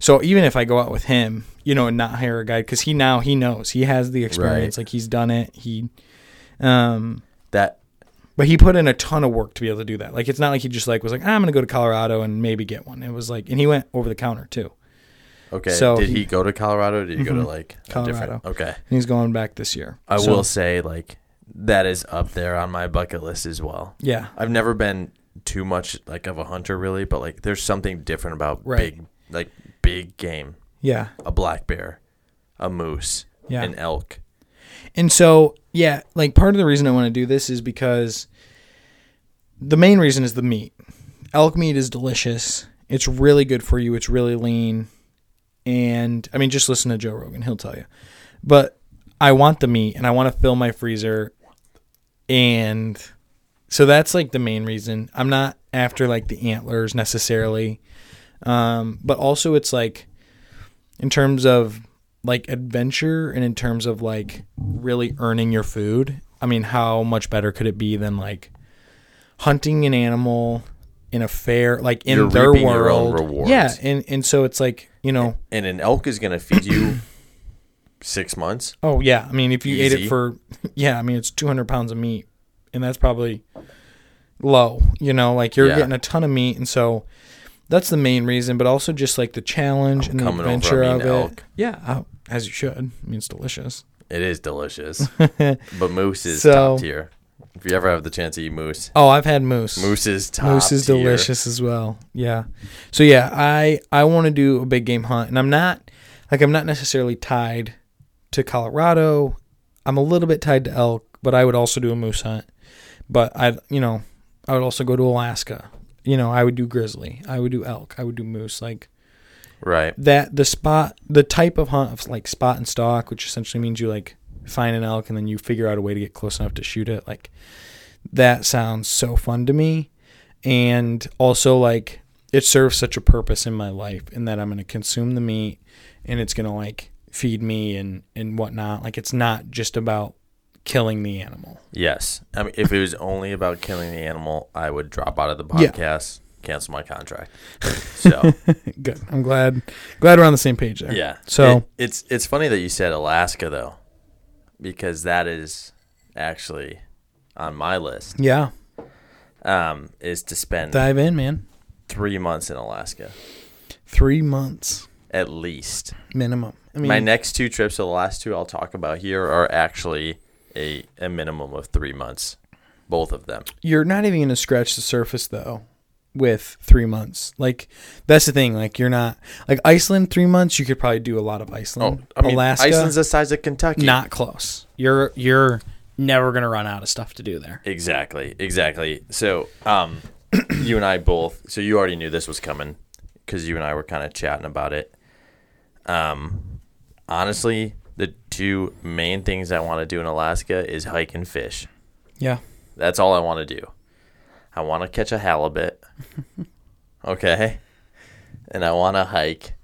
so even if I go out with him, you know, and not hire a guide, because he now he knows he has the experience, Right. like he's done it. He, um, That but he put in a ton of work to be able to do that. Like it's not like he just like was like "Ah, I'm gonna go to Colorado and maybe get one. It was like, and he went over the counter too. okay. So did he- he, go to Colorado? Or did he go to Mhm. like Colorado. different? Okay. And he's going back this year. I So, will say like that is up there on my bucket list as well. Yeah, I've never been too much like of a hunter really, but like there's something different about Right. big like big game. yeah, A black bear, a moose, yeah. an elk. And so, yeah, like part of the reason I want to do this is because the main reason is the meat. Elk meat is delicious. It's really good for you. It's really lean. And I mean, just listen to Joe Rogan, he'll tell you. But I want the meat and I want to fill my freezer. And so that's like the main reason. I'm not after like the antlers necessarily. Um, but also it's like in terms of like adventure and in terms of like really earning your food. I mean, how much better could it be than like hunting an animal in a fair, like in You're their reaping your own world? rewards. Yeah, and and so it's like you know, And an elk is gonna feed you six months. oh yeah. I mean, if you ate it for, yeah, I mean, it's two hundred pounds of meat, and that's probably low. You know, like you're Yeah. getting a ton of meat, and so. That's the main reason, but also just like the challenge I'm and the adventure of it. elk. Yeah, uh, as you should. I mean, it's delicious. It is delicious. but moose is So- top tier. If you ever have the chance to eat moose, Oh, I've had moose. moose is top Moose is tier. delicious as well. Yeah. So yeah, I I want to do a big game hunt, and I'm not like I'm not necessarily tied to Colorado. I'm a little bit tied to elk, but I would also do a moose hunt. But I, you know, I would also go to Alaska. You know, I would do grizzly. I would do elk. I would do moose. Like Right. that, the spot, the type of hunt of like spot and stalk, which essentially means you like find an elk and then you figure out a way to get close enough to shoot it. Like that sounds so fun to me. And also like it serves such a purpose in my life in that I'm going to consume the meat and it's going to like feed me and, and whatnot. Like it's not just about killing the animal. Yes. I mean, if it was only about killing the animal, I would drop out of the podcast, cancel my contract. So Good. I'm glad, glad we're on the same page there. yeah. So- It- it's it's funny that you said Alaska though, because that is actually on my list. Yeah. Um, is to spend Dive in, man. three months in Alaska Three months at least. minimum. I mean, my next two trips, so the last two I'll talk about here, are actually a a minimum of three months, both of them. you're not even going to scratch the surface though with three months like that's the thing like you're not like iceland three months you could probably do a lot of Oh, iceland I mean, alaska Iceland's the size of Kentucky. not close you're you're never going to run out of stuff to do there Exactly, exactly. So, um, you and I both. So you already knew this was coming because you and I were kind of chatting about it. Um, honestly, the two main things I want to do in Alaska is hike and fish. yeah That's all I want to do. I want to catch a halibut. okay, and I want to hike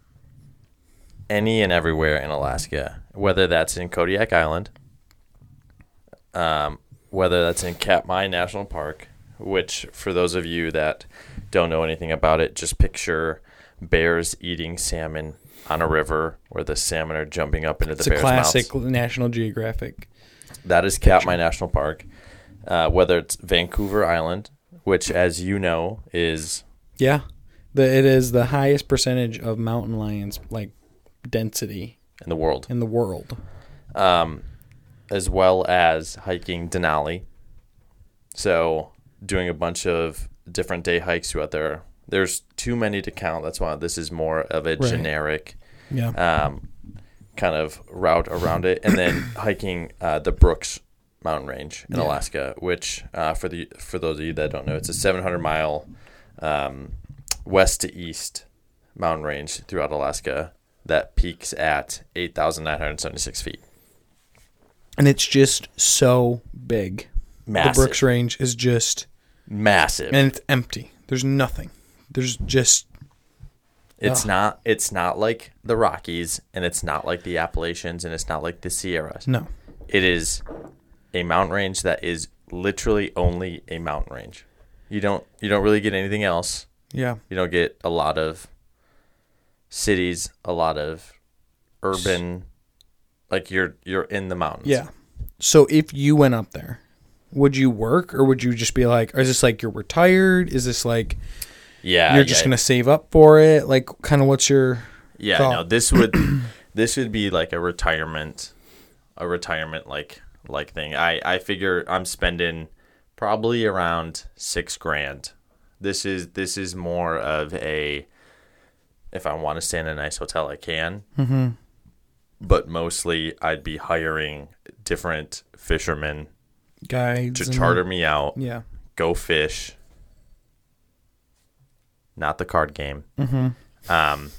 any and everywhere in Alaska, whether that's in Kodiak Island, um, whether that's in Katmai National Park, which for those of you that don't know anything about it, just picture bears eating salmon on a river where the salmon are jumping up into it's the a bears' classic mouths. national geographic That is Katmai National Park. Uh, whether it's Vancouver Island, which, as you know, is yeah the, it is the highest percentage of mountain lions like density in the world, in the world um, as well as hiking Denali. So, doing a bunch of different day hikes throughout there. There's too many to count. That's why this is more of a Right. generic yeah um, kind of route around it, and then hiking uh, the Brooks Mountain Range in Yeah. Alaska, which uh, for the for those of you that don't know, it's a 700 mile um, west to east mountain range throughout Alaska that peaks at 8,976 feet. and it's just so big. Massive. The Brooks Range is just Massive. and it's empty. There's nothing. There's just It's Ugh. not it's not like the Rockies and it's not like the Appalachians and it's not like the Sierras. no. It is a mountain range that is literally only a mountain range. You don't you don't really get anything else. Yeah. You don't get a lot of cities, a lot of urban like you're you're in the mountains. Yeah. So if you went up there, would you work or would you just be like, is this like you're retired? Is this like Yeah. you're just yeah. gonna save up for it? Like, kind of what's your Yeah, thought? no, this would this would be like a retirement a retirement like like thing. I I figure I'm spending probably around 6 grand. This is this is more of a if I want to stay in a nice hotel I can. mm-hmm. But mostly I'd be hiring different fishermen guides? to charter me out, Yeah. go fish. Not the card game. Mm-hmm. um,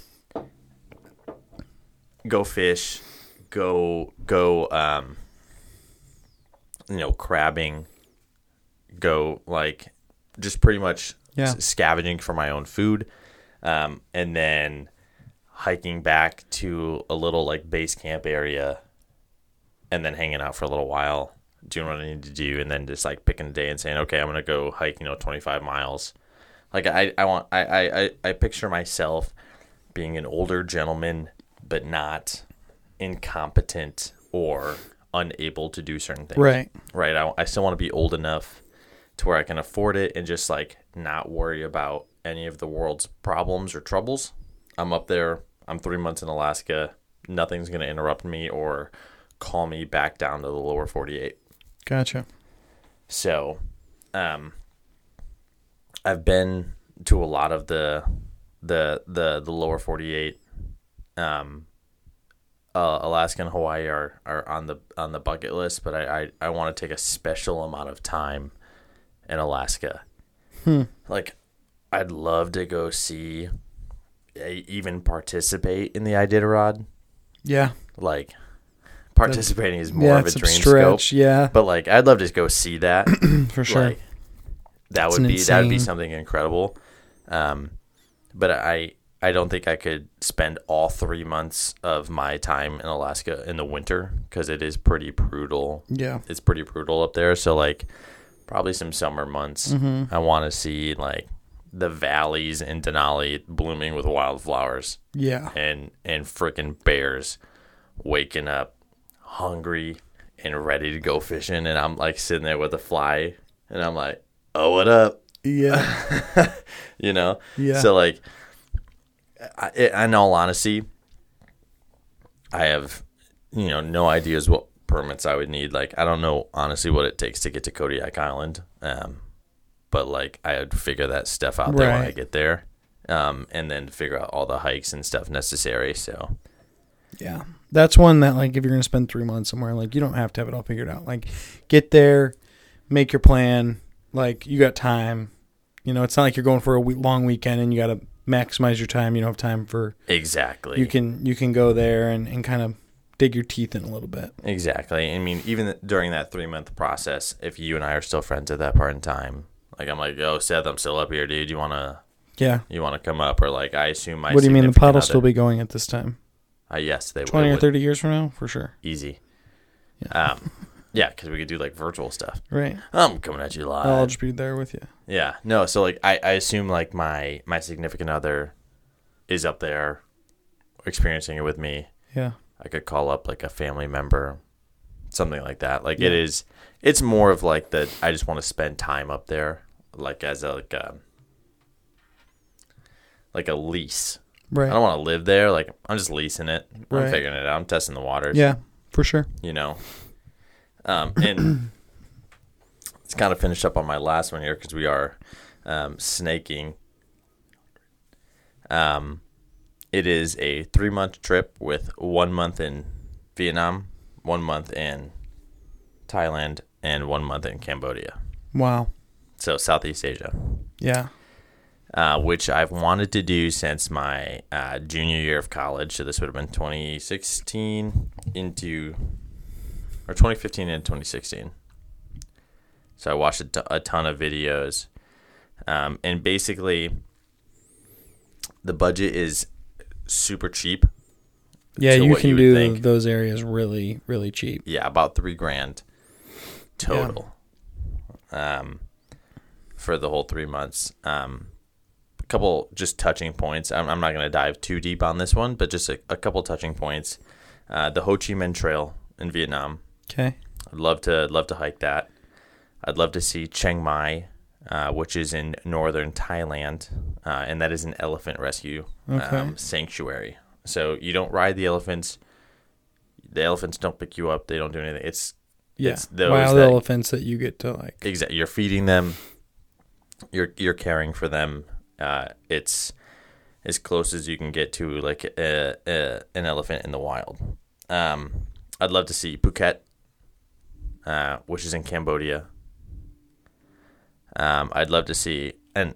go fish, go go um, you know crabbing, go like just pretty much Yeah. scavenging for my own food, um, and then hiking back to a little like base camp area, and then hanging out for a little while, doing what I need to do, and then just like picking a day and saying, okay, I'm gonna go hike, you know, 25 miles. Like I, I want, I, I, I picture myself being an older gentleman, but not incompetent or unable to do certain things. Right. Right. I, I still want to be old enough to where I can afford it and just like not worry about any of the world's problems or troubles. I'm up there. I'm three months in Alaska. Nothing's going to interrupt me or call me back down to the lower 48. Gotcha. So, um, I've been to a lot of the the the the lower forty eight. Um, uh, Alaska and Hawaii are, are on the on the bucket list, but I I, I want to take a special amount of time in Alaska. Hmm. Like, I'd love to go see, even participate in the Iditarod. Yeah. Like, participating is more yeah, of a dream stretch. scope. Yeah, But like, I'd love to go see that. for sure. Like, that It's would be that would be something incredible. Um, but I I don't think I could spend all three months of my time in Alaska in the winter because it is pretty brutal. yeah. It's pretty brutal up there. So like, probably some summer months. Mm-hmm. I want to see like the valleys in Denali blooming with wildflowers Yeah. and and freaking bears waking up hungry and ready to go fishing and I'm like sitting there with a fly and I'm like, "Oh, what up?" Yeah. you know? Yeah. So like I, in all honesty, I have you know no ideas what permits I would need. Like I don't know honestly what it takes to get to Kodiak Island. Um but like I would figure that stuff out there when I get there. Um and then figure out all the hikes and stuff necessary. So Yeah. That's one that like if you're gonna spend three months somewhere, like you don't have to have it all figured out. Like get there, make your plan, like you got time. You know, it's not like you're going for a week, long weekend and you gotta maximize your time. You don't have time for exactly. you can you can go there and, and kind of dig your teeth in a little bit. Exactly. I mean, even during that three month process, if you and I are still friends at that part in time, like I'm like, oh Seth, I'm still up here, dude. You wanna Yeah. you wanna come up? Or like, I assume my what do you mean the will still be going at this time? Uh, yes, they Twenty they or would. thirty years from now, for sure. easy. Yeah. Um, yeah, because we could do like virtual stuff. Right. I'm coming at you oh, live. I'll just be there with you. Yeah, no. So like, I, I assume like my my significant other is up there experiencing it with me. Yeah. I could call up like a family member, something like that. Like Yeah. it is, it's more of like that. I just want to spend time up there, like as a like a like a lease. Right. I don't want to live there. Like I'm just leasing it. Right. I'm figuring it out. I'm testing the waters. Yeah, for sure. you know. Um, and it's kind of finished up on my last one here because we are um, snaking. Um, it is a three month trip with one month in Vietnam, one month in Thailand, and one month in Cambodia. Wow. So Southeast Asia, Yeah. uh, which I've wanted to do since my uh, junior year of college. So this would have been 2016 into, or 2015 and 2016. So I watched a, t- a ton of videos, um, and basically, the budget is super cheap. Yeah, you can you do think. those areas really, really cheap. Yeah, about three grand total. Um, for the whole three months. Um, a couple just touching points. I'm, I'm not going to dive too deep on this one, but just a, a couple touching points. Uh, the Ho Chi Minh Trail in Vietnam. Okay. I'd love to love to hike that. I'd love to see Chiang Mai, uh, which is in northern Thailand, uh, and that is an elephant rescue Okay. um, sanctuary. So you don't ride the elephants. The elephants don't pick you up. They don't do anything. It's Yeah. it's Wild that- elephants that you get to like. exactly. You're feeding them. You're you're caring for them. Uh, it's as close as you can get to like a, a, an elephant in the wild. Um, I'd love to see Phuket, uh, which is in Cambodia. Um, I'd love to see, and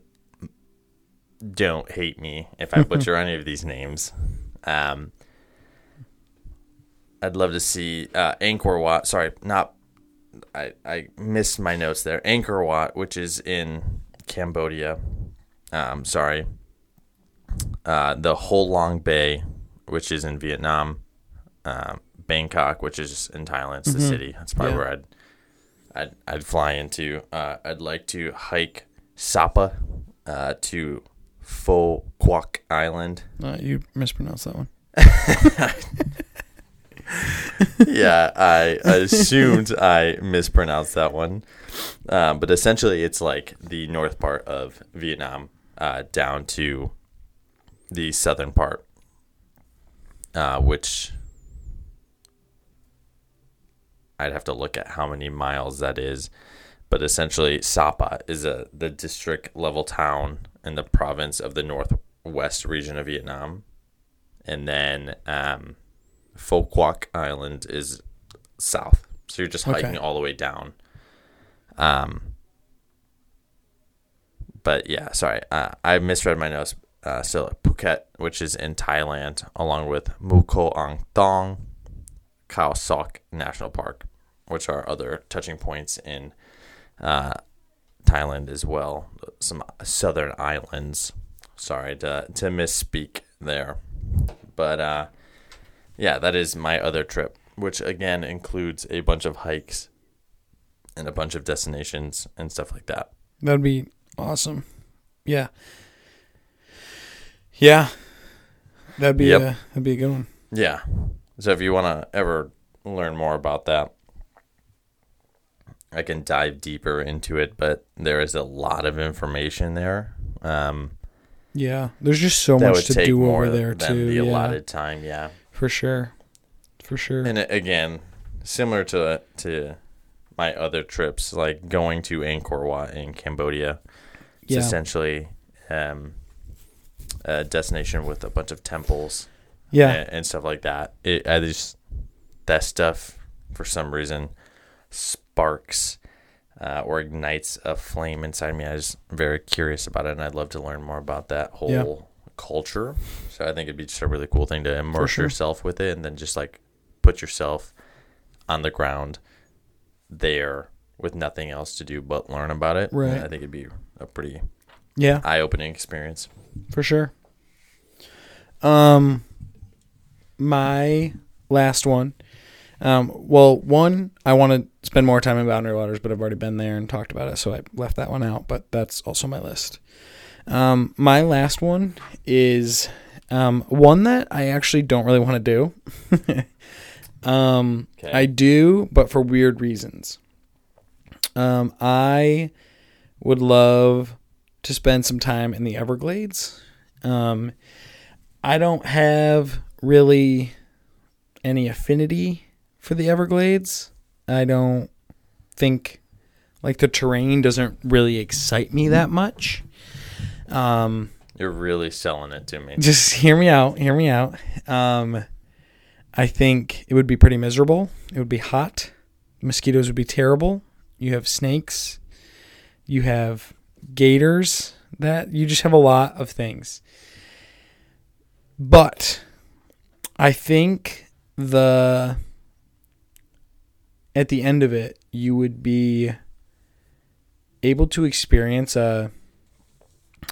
don't hate me if I butcher any of these names. Um, I'd love to see uh, Angkor Wat. Sorry, not. I I missed my notes there. Angkor Wat, which is in Cambodia. Um, sorry. Uh, the Ho Long Bay, which is in Vietnam. Um, Bangkok, which is in Thailand. It's the Mhm. city. That's probably Yeah. where I'd I'd I'd fly into. Uh, I'd like to hike Sapa uh, to Pho Quoc Island. Uh, you mispronounced that one. yeah, I assumed I mispronounced that one. Um, but essentially, it's like the north part of Vietnam uh, down to the southern part, uh, which I'd have to look at how many miles that is. But essentially, Sapa is a the district level town in the province of the northwest region of Vietnam, and then um, Pho Quoc Island is south. So you're just Okay. hiking all the way down. Um, but yeah, sorry, uh, I misread my notes. Uh, so Phuket, which is in Thailand, along with Mu Ko Ang Thong, Khao Sok National Park, which are other touching points in uh, Thailand as well. Some southern islands. Sorry to to misspeak there, but uh, yeah, that is my other trip, which again includes a bunch of hikes and a bunch of destinations and stuff like that. That'd be awesome. Yeah. Yeah. That'd be Yep. a that'd be a good one. Yeah. So if you want to ever learn more about that, I can dive deeper into it, but there is a lot of information there. Um, Yeah. There's just so much to do over there than too. the yeah. allotted time. Yeah. For sure. For sure. And again, similar to to my other trips, like going to Angkor Wat in Cambodia, it's yeah. essentially um, a destination with a bunch of temples Yeah. and, and stuff like that. It, I just that stuff for some reason sparks uh, or ignites a flame inside me. I was very curious about it, and I'd love to learn more about that whole Yeah. culture. So I think it'd be just a really cool thing to immerse sure. yourself with it, and then just like put yourself on the ground there with nothing else to do but learn about it. Right. I think it'd be a pretty Yeah. eye-opening experience. for sure. Um, my last one. Um, well, one I want to spend more time in Boundary Waters, but I've already been there and talked about it, so I left that one out. But that's also my list. Um, my last one is um, one that I actually don't really want to do. um, Okay. I do, but for weird reasons. Um, I would love to spend some time in the Everglades. Um, I don't have really any affinity for the Everglades. I don't think like the terrain doesn't really excite me that much. Um, You're really selling it to me. just hear me out. Hear me out. Um, I think it would be pretty miserable. It would be hot. Mosquitoes would be terrible. You have snakes. You have gators. That you just have a lot of things. But I think the at the end of it, you would be able to experience a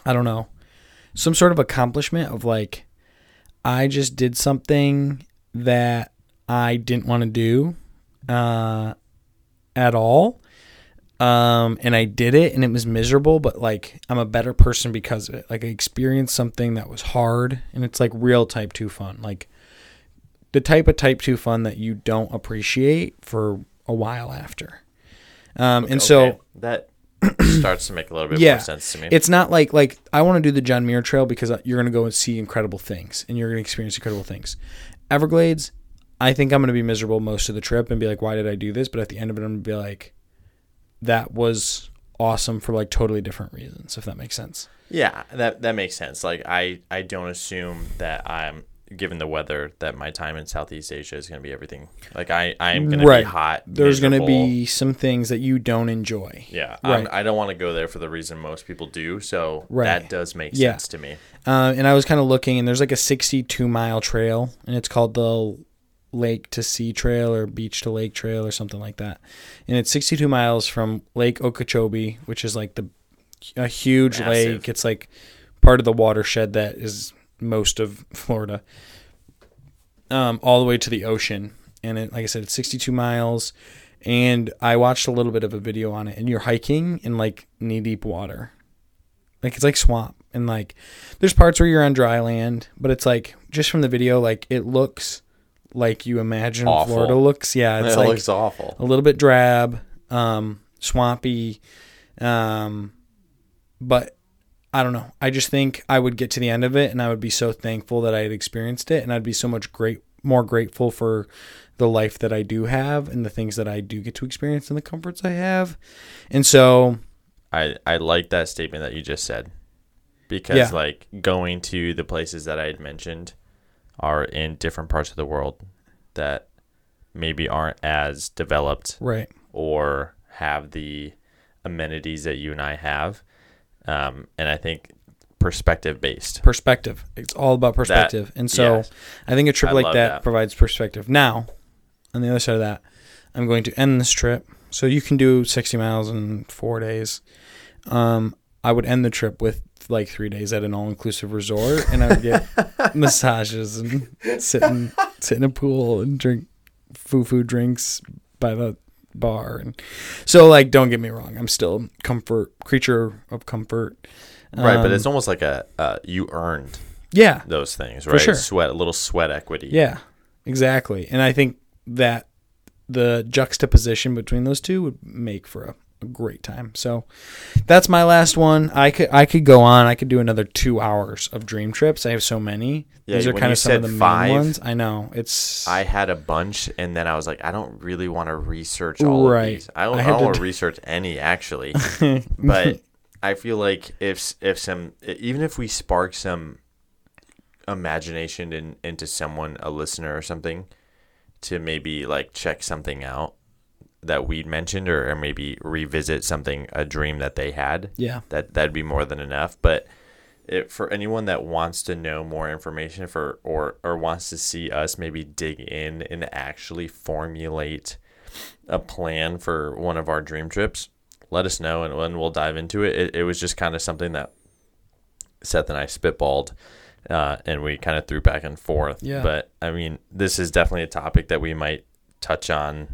I don't know, some sort of accomplishment of like I just did something that I didn't want to do uh at all. Um and I did it and it was miserable, but like I'm a better person because of it. Like I experienced something that was hard and it's like real type 2 fun. Like the type of type 2 fun that you don't appreciate for a while after. Um, and so Okay, that starts to make a little bit Yeah. more sense to me. it's not like like I want to do the John Muir Trail because uh, you're going to go and see incredible things and you're going to experience incredible things. Everglades, I think I'm going to be miserable most of the trip and be like, why did I do this? But at the end of it, I'm going to be like, that was awesome for like totally different reasons, if that makes sense. Yeah, that that makes sense. Like I I don't assume that I'm given the weather that my time in Southeast Asia is going to be everything. Like I I'm going to Right. be hot. There's going to be some things that you don't enjoy. Yeah, Right. I'm, I don't want to go there for the reason most people do. So Right. that does make Yeah. sense to me. Uh, and I was kind of looking, and there's like a 62 mile trail, and it's called the Lake to Sea Trail or Beach to Lake Trail or something like that. And it's 62 miles from Lake Okeechobee, which is like the a huge Massive. lake. It's like part of the watershed that is most of Florida, um, all the way to the ocean. And it, like I said, it's 62 miles. And I watched a little bit of a video on it, and you're hiking in like knee deep water. Like it's like swamp and like there's parts where you're on dry land, but it's like just from the video, like it looks like you imagine Awful. Florida looks. Yeah, it's it like looks awful. a little bit drab, um, swampy, um, but I don't know. I just think I would get to the end of it and I would be so thankful that I had experienced it, and I'd be so much great more grateful for the life that I do have and the things that I do get to experience and the comforts I have, and so I I like that statement that you just said because Yeah. like going to the places that I had mentioned are in different parts of the world that maybe aren't as developed right, or have the amenities that you and I have. Um, and I think perspective based. perspective. It's all about perspective. and so yes. I think a trip I like that, that. provides perspective. Now, on the other side of that, I'm going to end this trip. So you can do 60 miles in four days. Um, I would end the trip with like three days at an all inclusive resort and I would get massages and sit in, sit in a pool and drink foo foo drinks by the bar. And so, like, don't get me wrong. I'm still comfort creature of comfort. right, but Um, it's almost like a uh, you earned yeah, those things, right? sure. Sweat, a little sweat equity. Yeah, exactly. And I think that the juxtaposition between those two would make for a, a great time. So that's my last one. I could I could go on. I could do another two hours of dream trips. I have so many. Yeah, These are kind of some of the five, main ones. I know it's I had a bunch, and then I was like, I don't really want to research all Right. of these. I don't, I I don't want to research any actually, but I feel like if if some even if we spark some imagination in, into someone, a listener or something, to maybe like check something out that we'd mentioned, or, or maybe revisit something, a dream that they had, yeah that that'd be more than enough. But it, for anyone that wants to know more information for or or wants to see us maybe dig in and actually formulate a plan for one of our dream trips, let us know and, and we'll dive into it. It, it was just kind of something that Seth and I spitballed. Uh, and we kind of threw back and forth. Yeah. But I mean, this is definitely a topic that we might touch on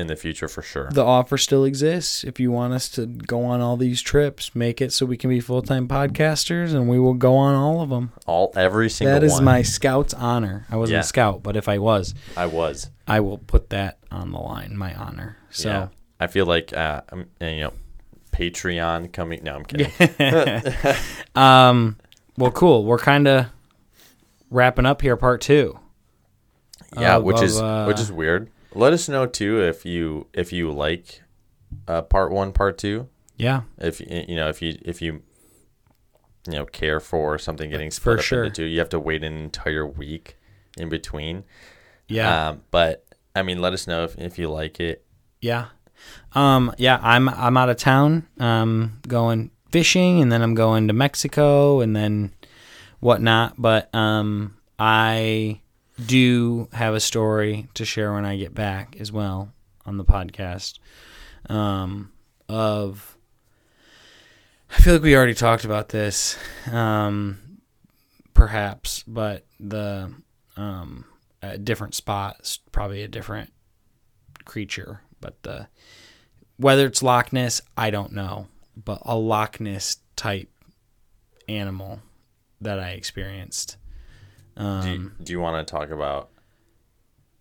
in the future for sure. the offer still exists. If you want us to go on all these trips, make it so we can be full time podcasters, and we will go on all of them. All every single That is one. my scout's honor. I wasn't Yeah. a scout, but if I was, I was. I will put that on the line. My honor. So. yeah. I feel like uh, and, you know, Patreon coming. No, I'm kidding. Um, well, cool. We're kind of wrapping up here, part two. Yeah, Of- which of, is uh, which is weird. Let us know too if you if you like uh, part one, part two. Yeah, If you know if you if you you know care for something getting For split up sure. into two, you have to wait an entire week in between. yeah, Um, but I mean, let us know if if you like it. yeah. Um, yeah. I'm I'm out of town. Um, going fishing, and then I'm going to Mexico, and then whatnot. But um, I do have a story to share when I get back as well on the podcast. Um, of I feel like we already talked about this, um, perhaps, but the um, a different spot probably a different creature. But the whether it's Loch Ness, I don't know, but a Loch Ness type animal that I experienced. Um, Do you, do you want to talk about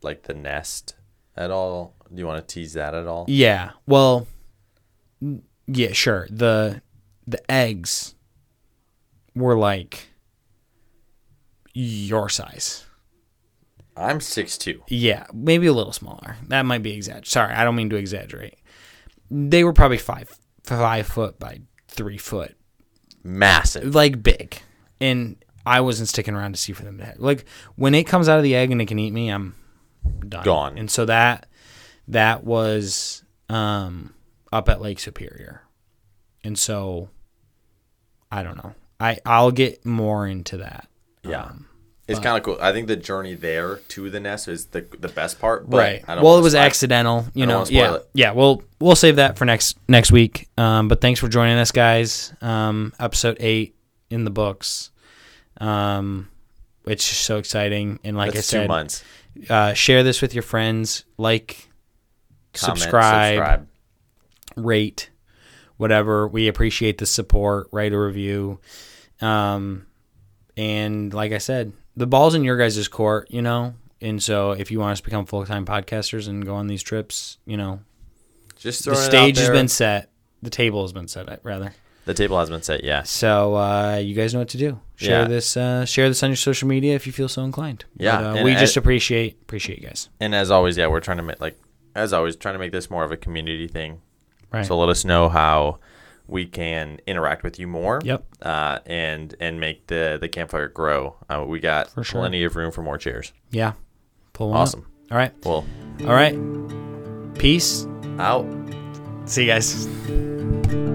like the nest at all? Do you want to tease that at all? Yeah. Well, yeah, sure. The the eggs were like your size. I'm six two. Yeah, maybe a little smaller. That might be exaggerate. Sorry, I don't mean to exaggerate. They were probably five five foot by three foot, Massive. like big. And I wasn't sticking around to see for them to have. Like when it comes out of the egg and it can eat me, I'm done. Gone. And so that that was um, up at Lake Superior, and so I don't know. I I'll get more into that. Yeah. Um, It's kind of cool. I think the journey there to the nest is the the best part. But right. I don't Well, it was spoil- accidental. You know. Yeah. it. Yeah. Well, we'll save that for next next week. Um, but thanks for joining us, guys. Um, episode eight in the books. Um, it's just so exciting. And like That's I two said, months. uh, share this with your friends. Like, Comment, subscribe, rate, whatever. We appreciate the support. Write a review. Um, and like I said, the ball's in your guys' court, you know. And so, if you want us to become full time podcasters and go on these trips, you know, Just the throwing it out stage has been set. The table has been set, rather. The table has been set. Yes. So uh, you guys know what to do. Share Yeah. this. Uh, share this on your social media if you feel so inclined. Yeah, But, uh, we I- just appreciate appreciate you guys. And as always, yeah, we're trying to make like as always trying to make this more of a community thing. Right. So let us know how we can interact with you more. Yep. Uh, and and make the the campfire grow. Uh, we got sure. plenty of room for more chairs. Yeah. Pull one up. Awesome. All right. Well, All right. Peace. out. See you guys.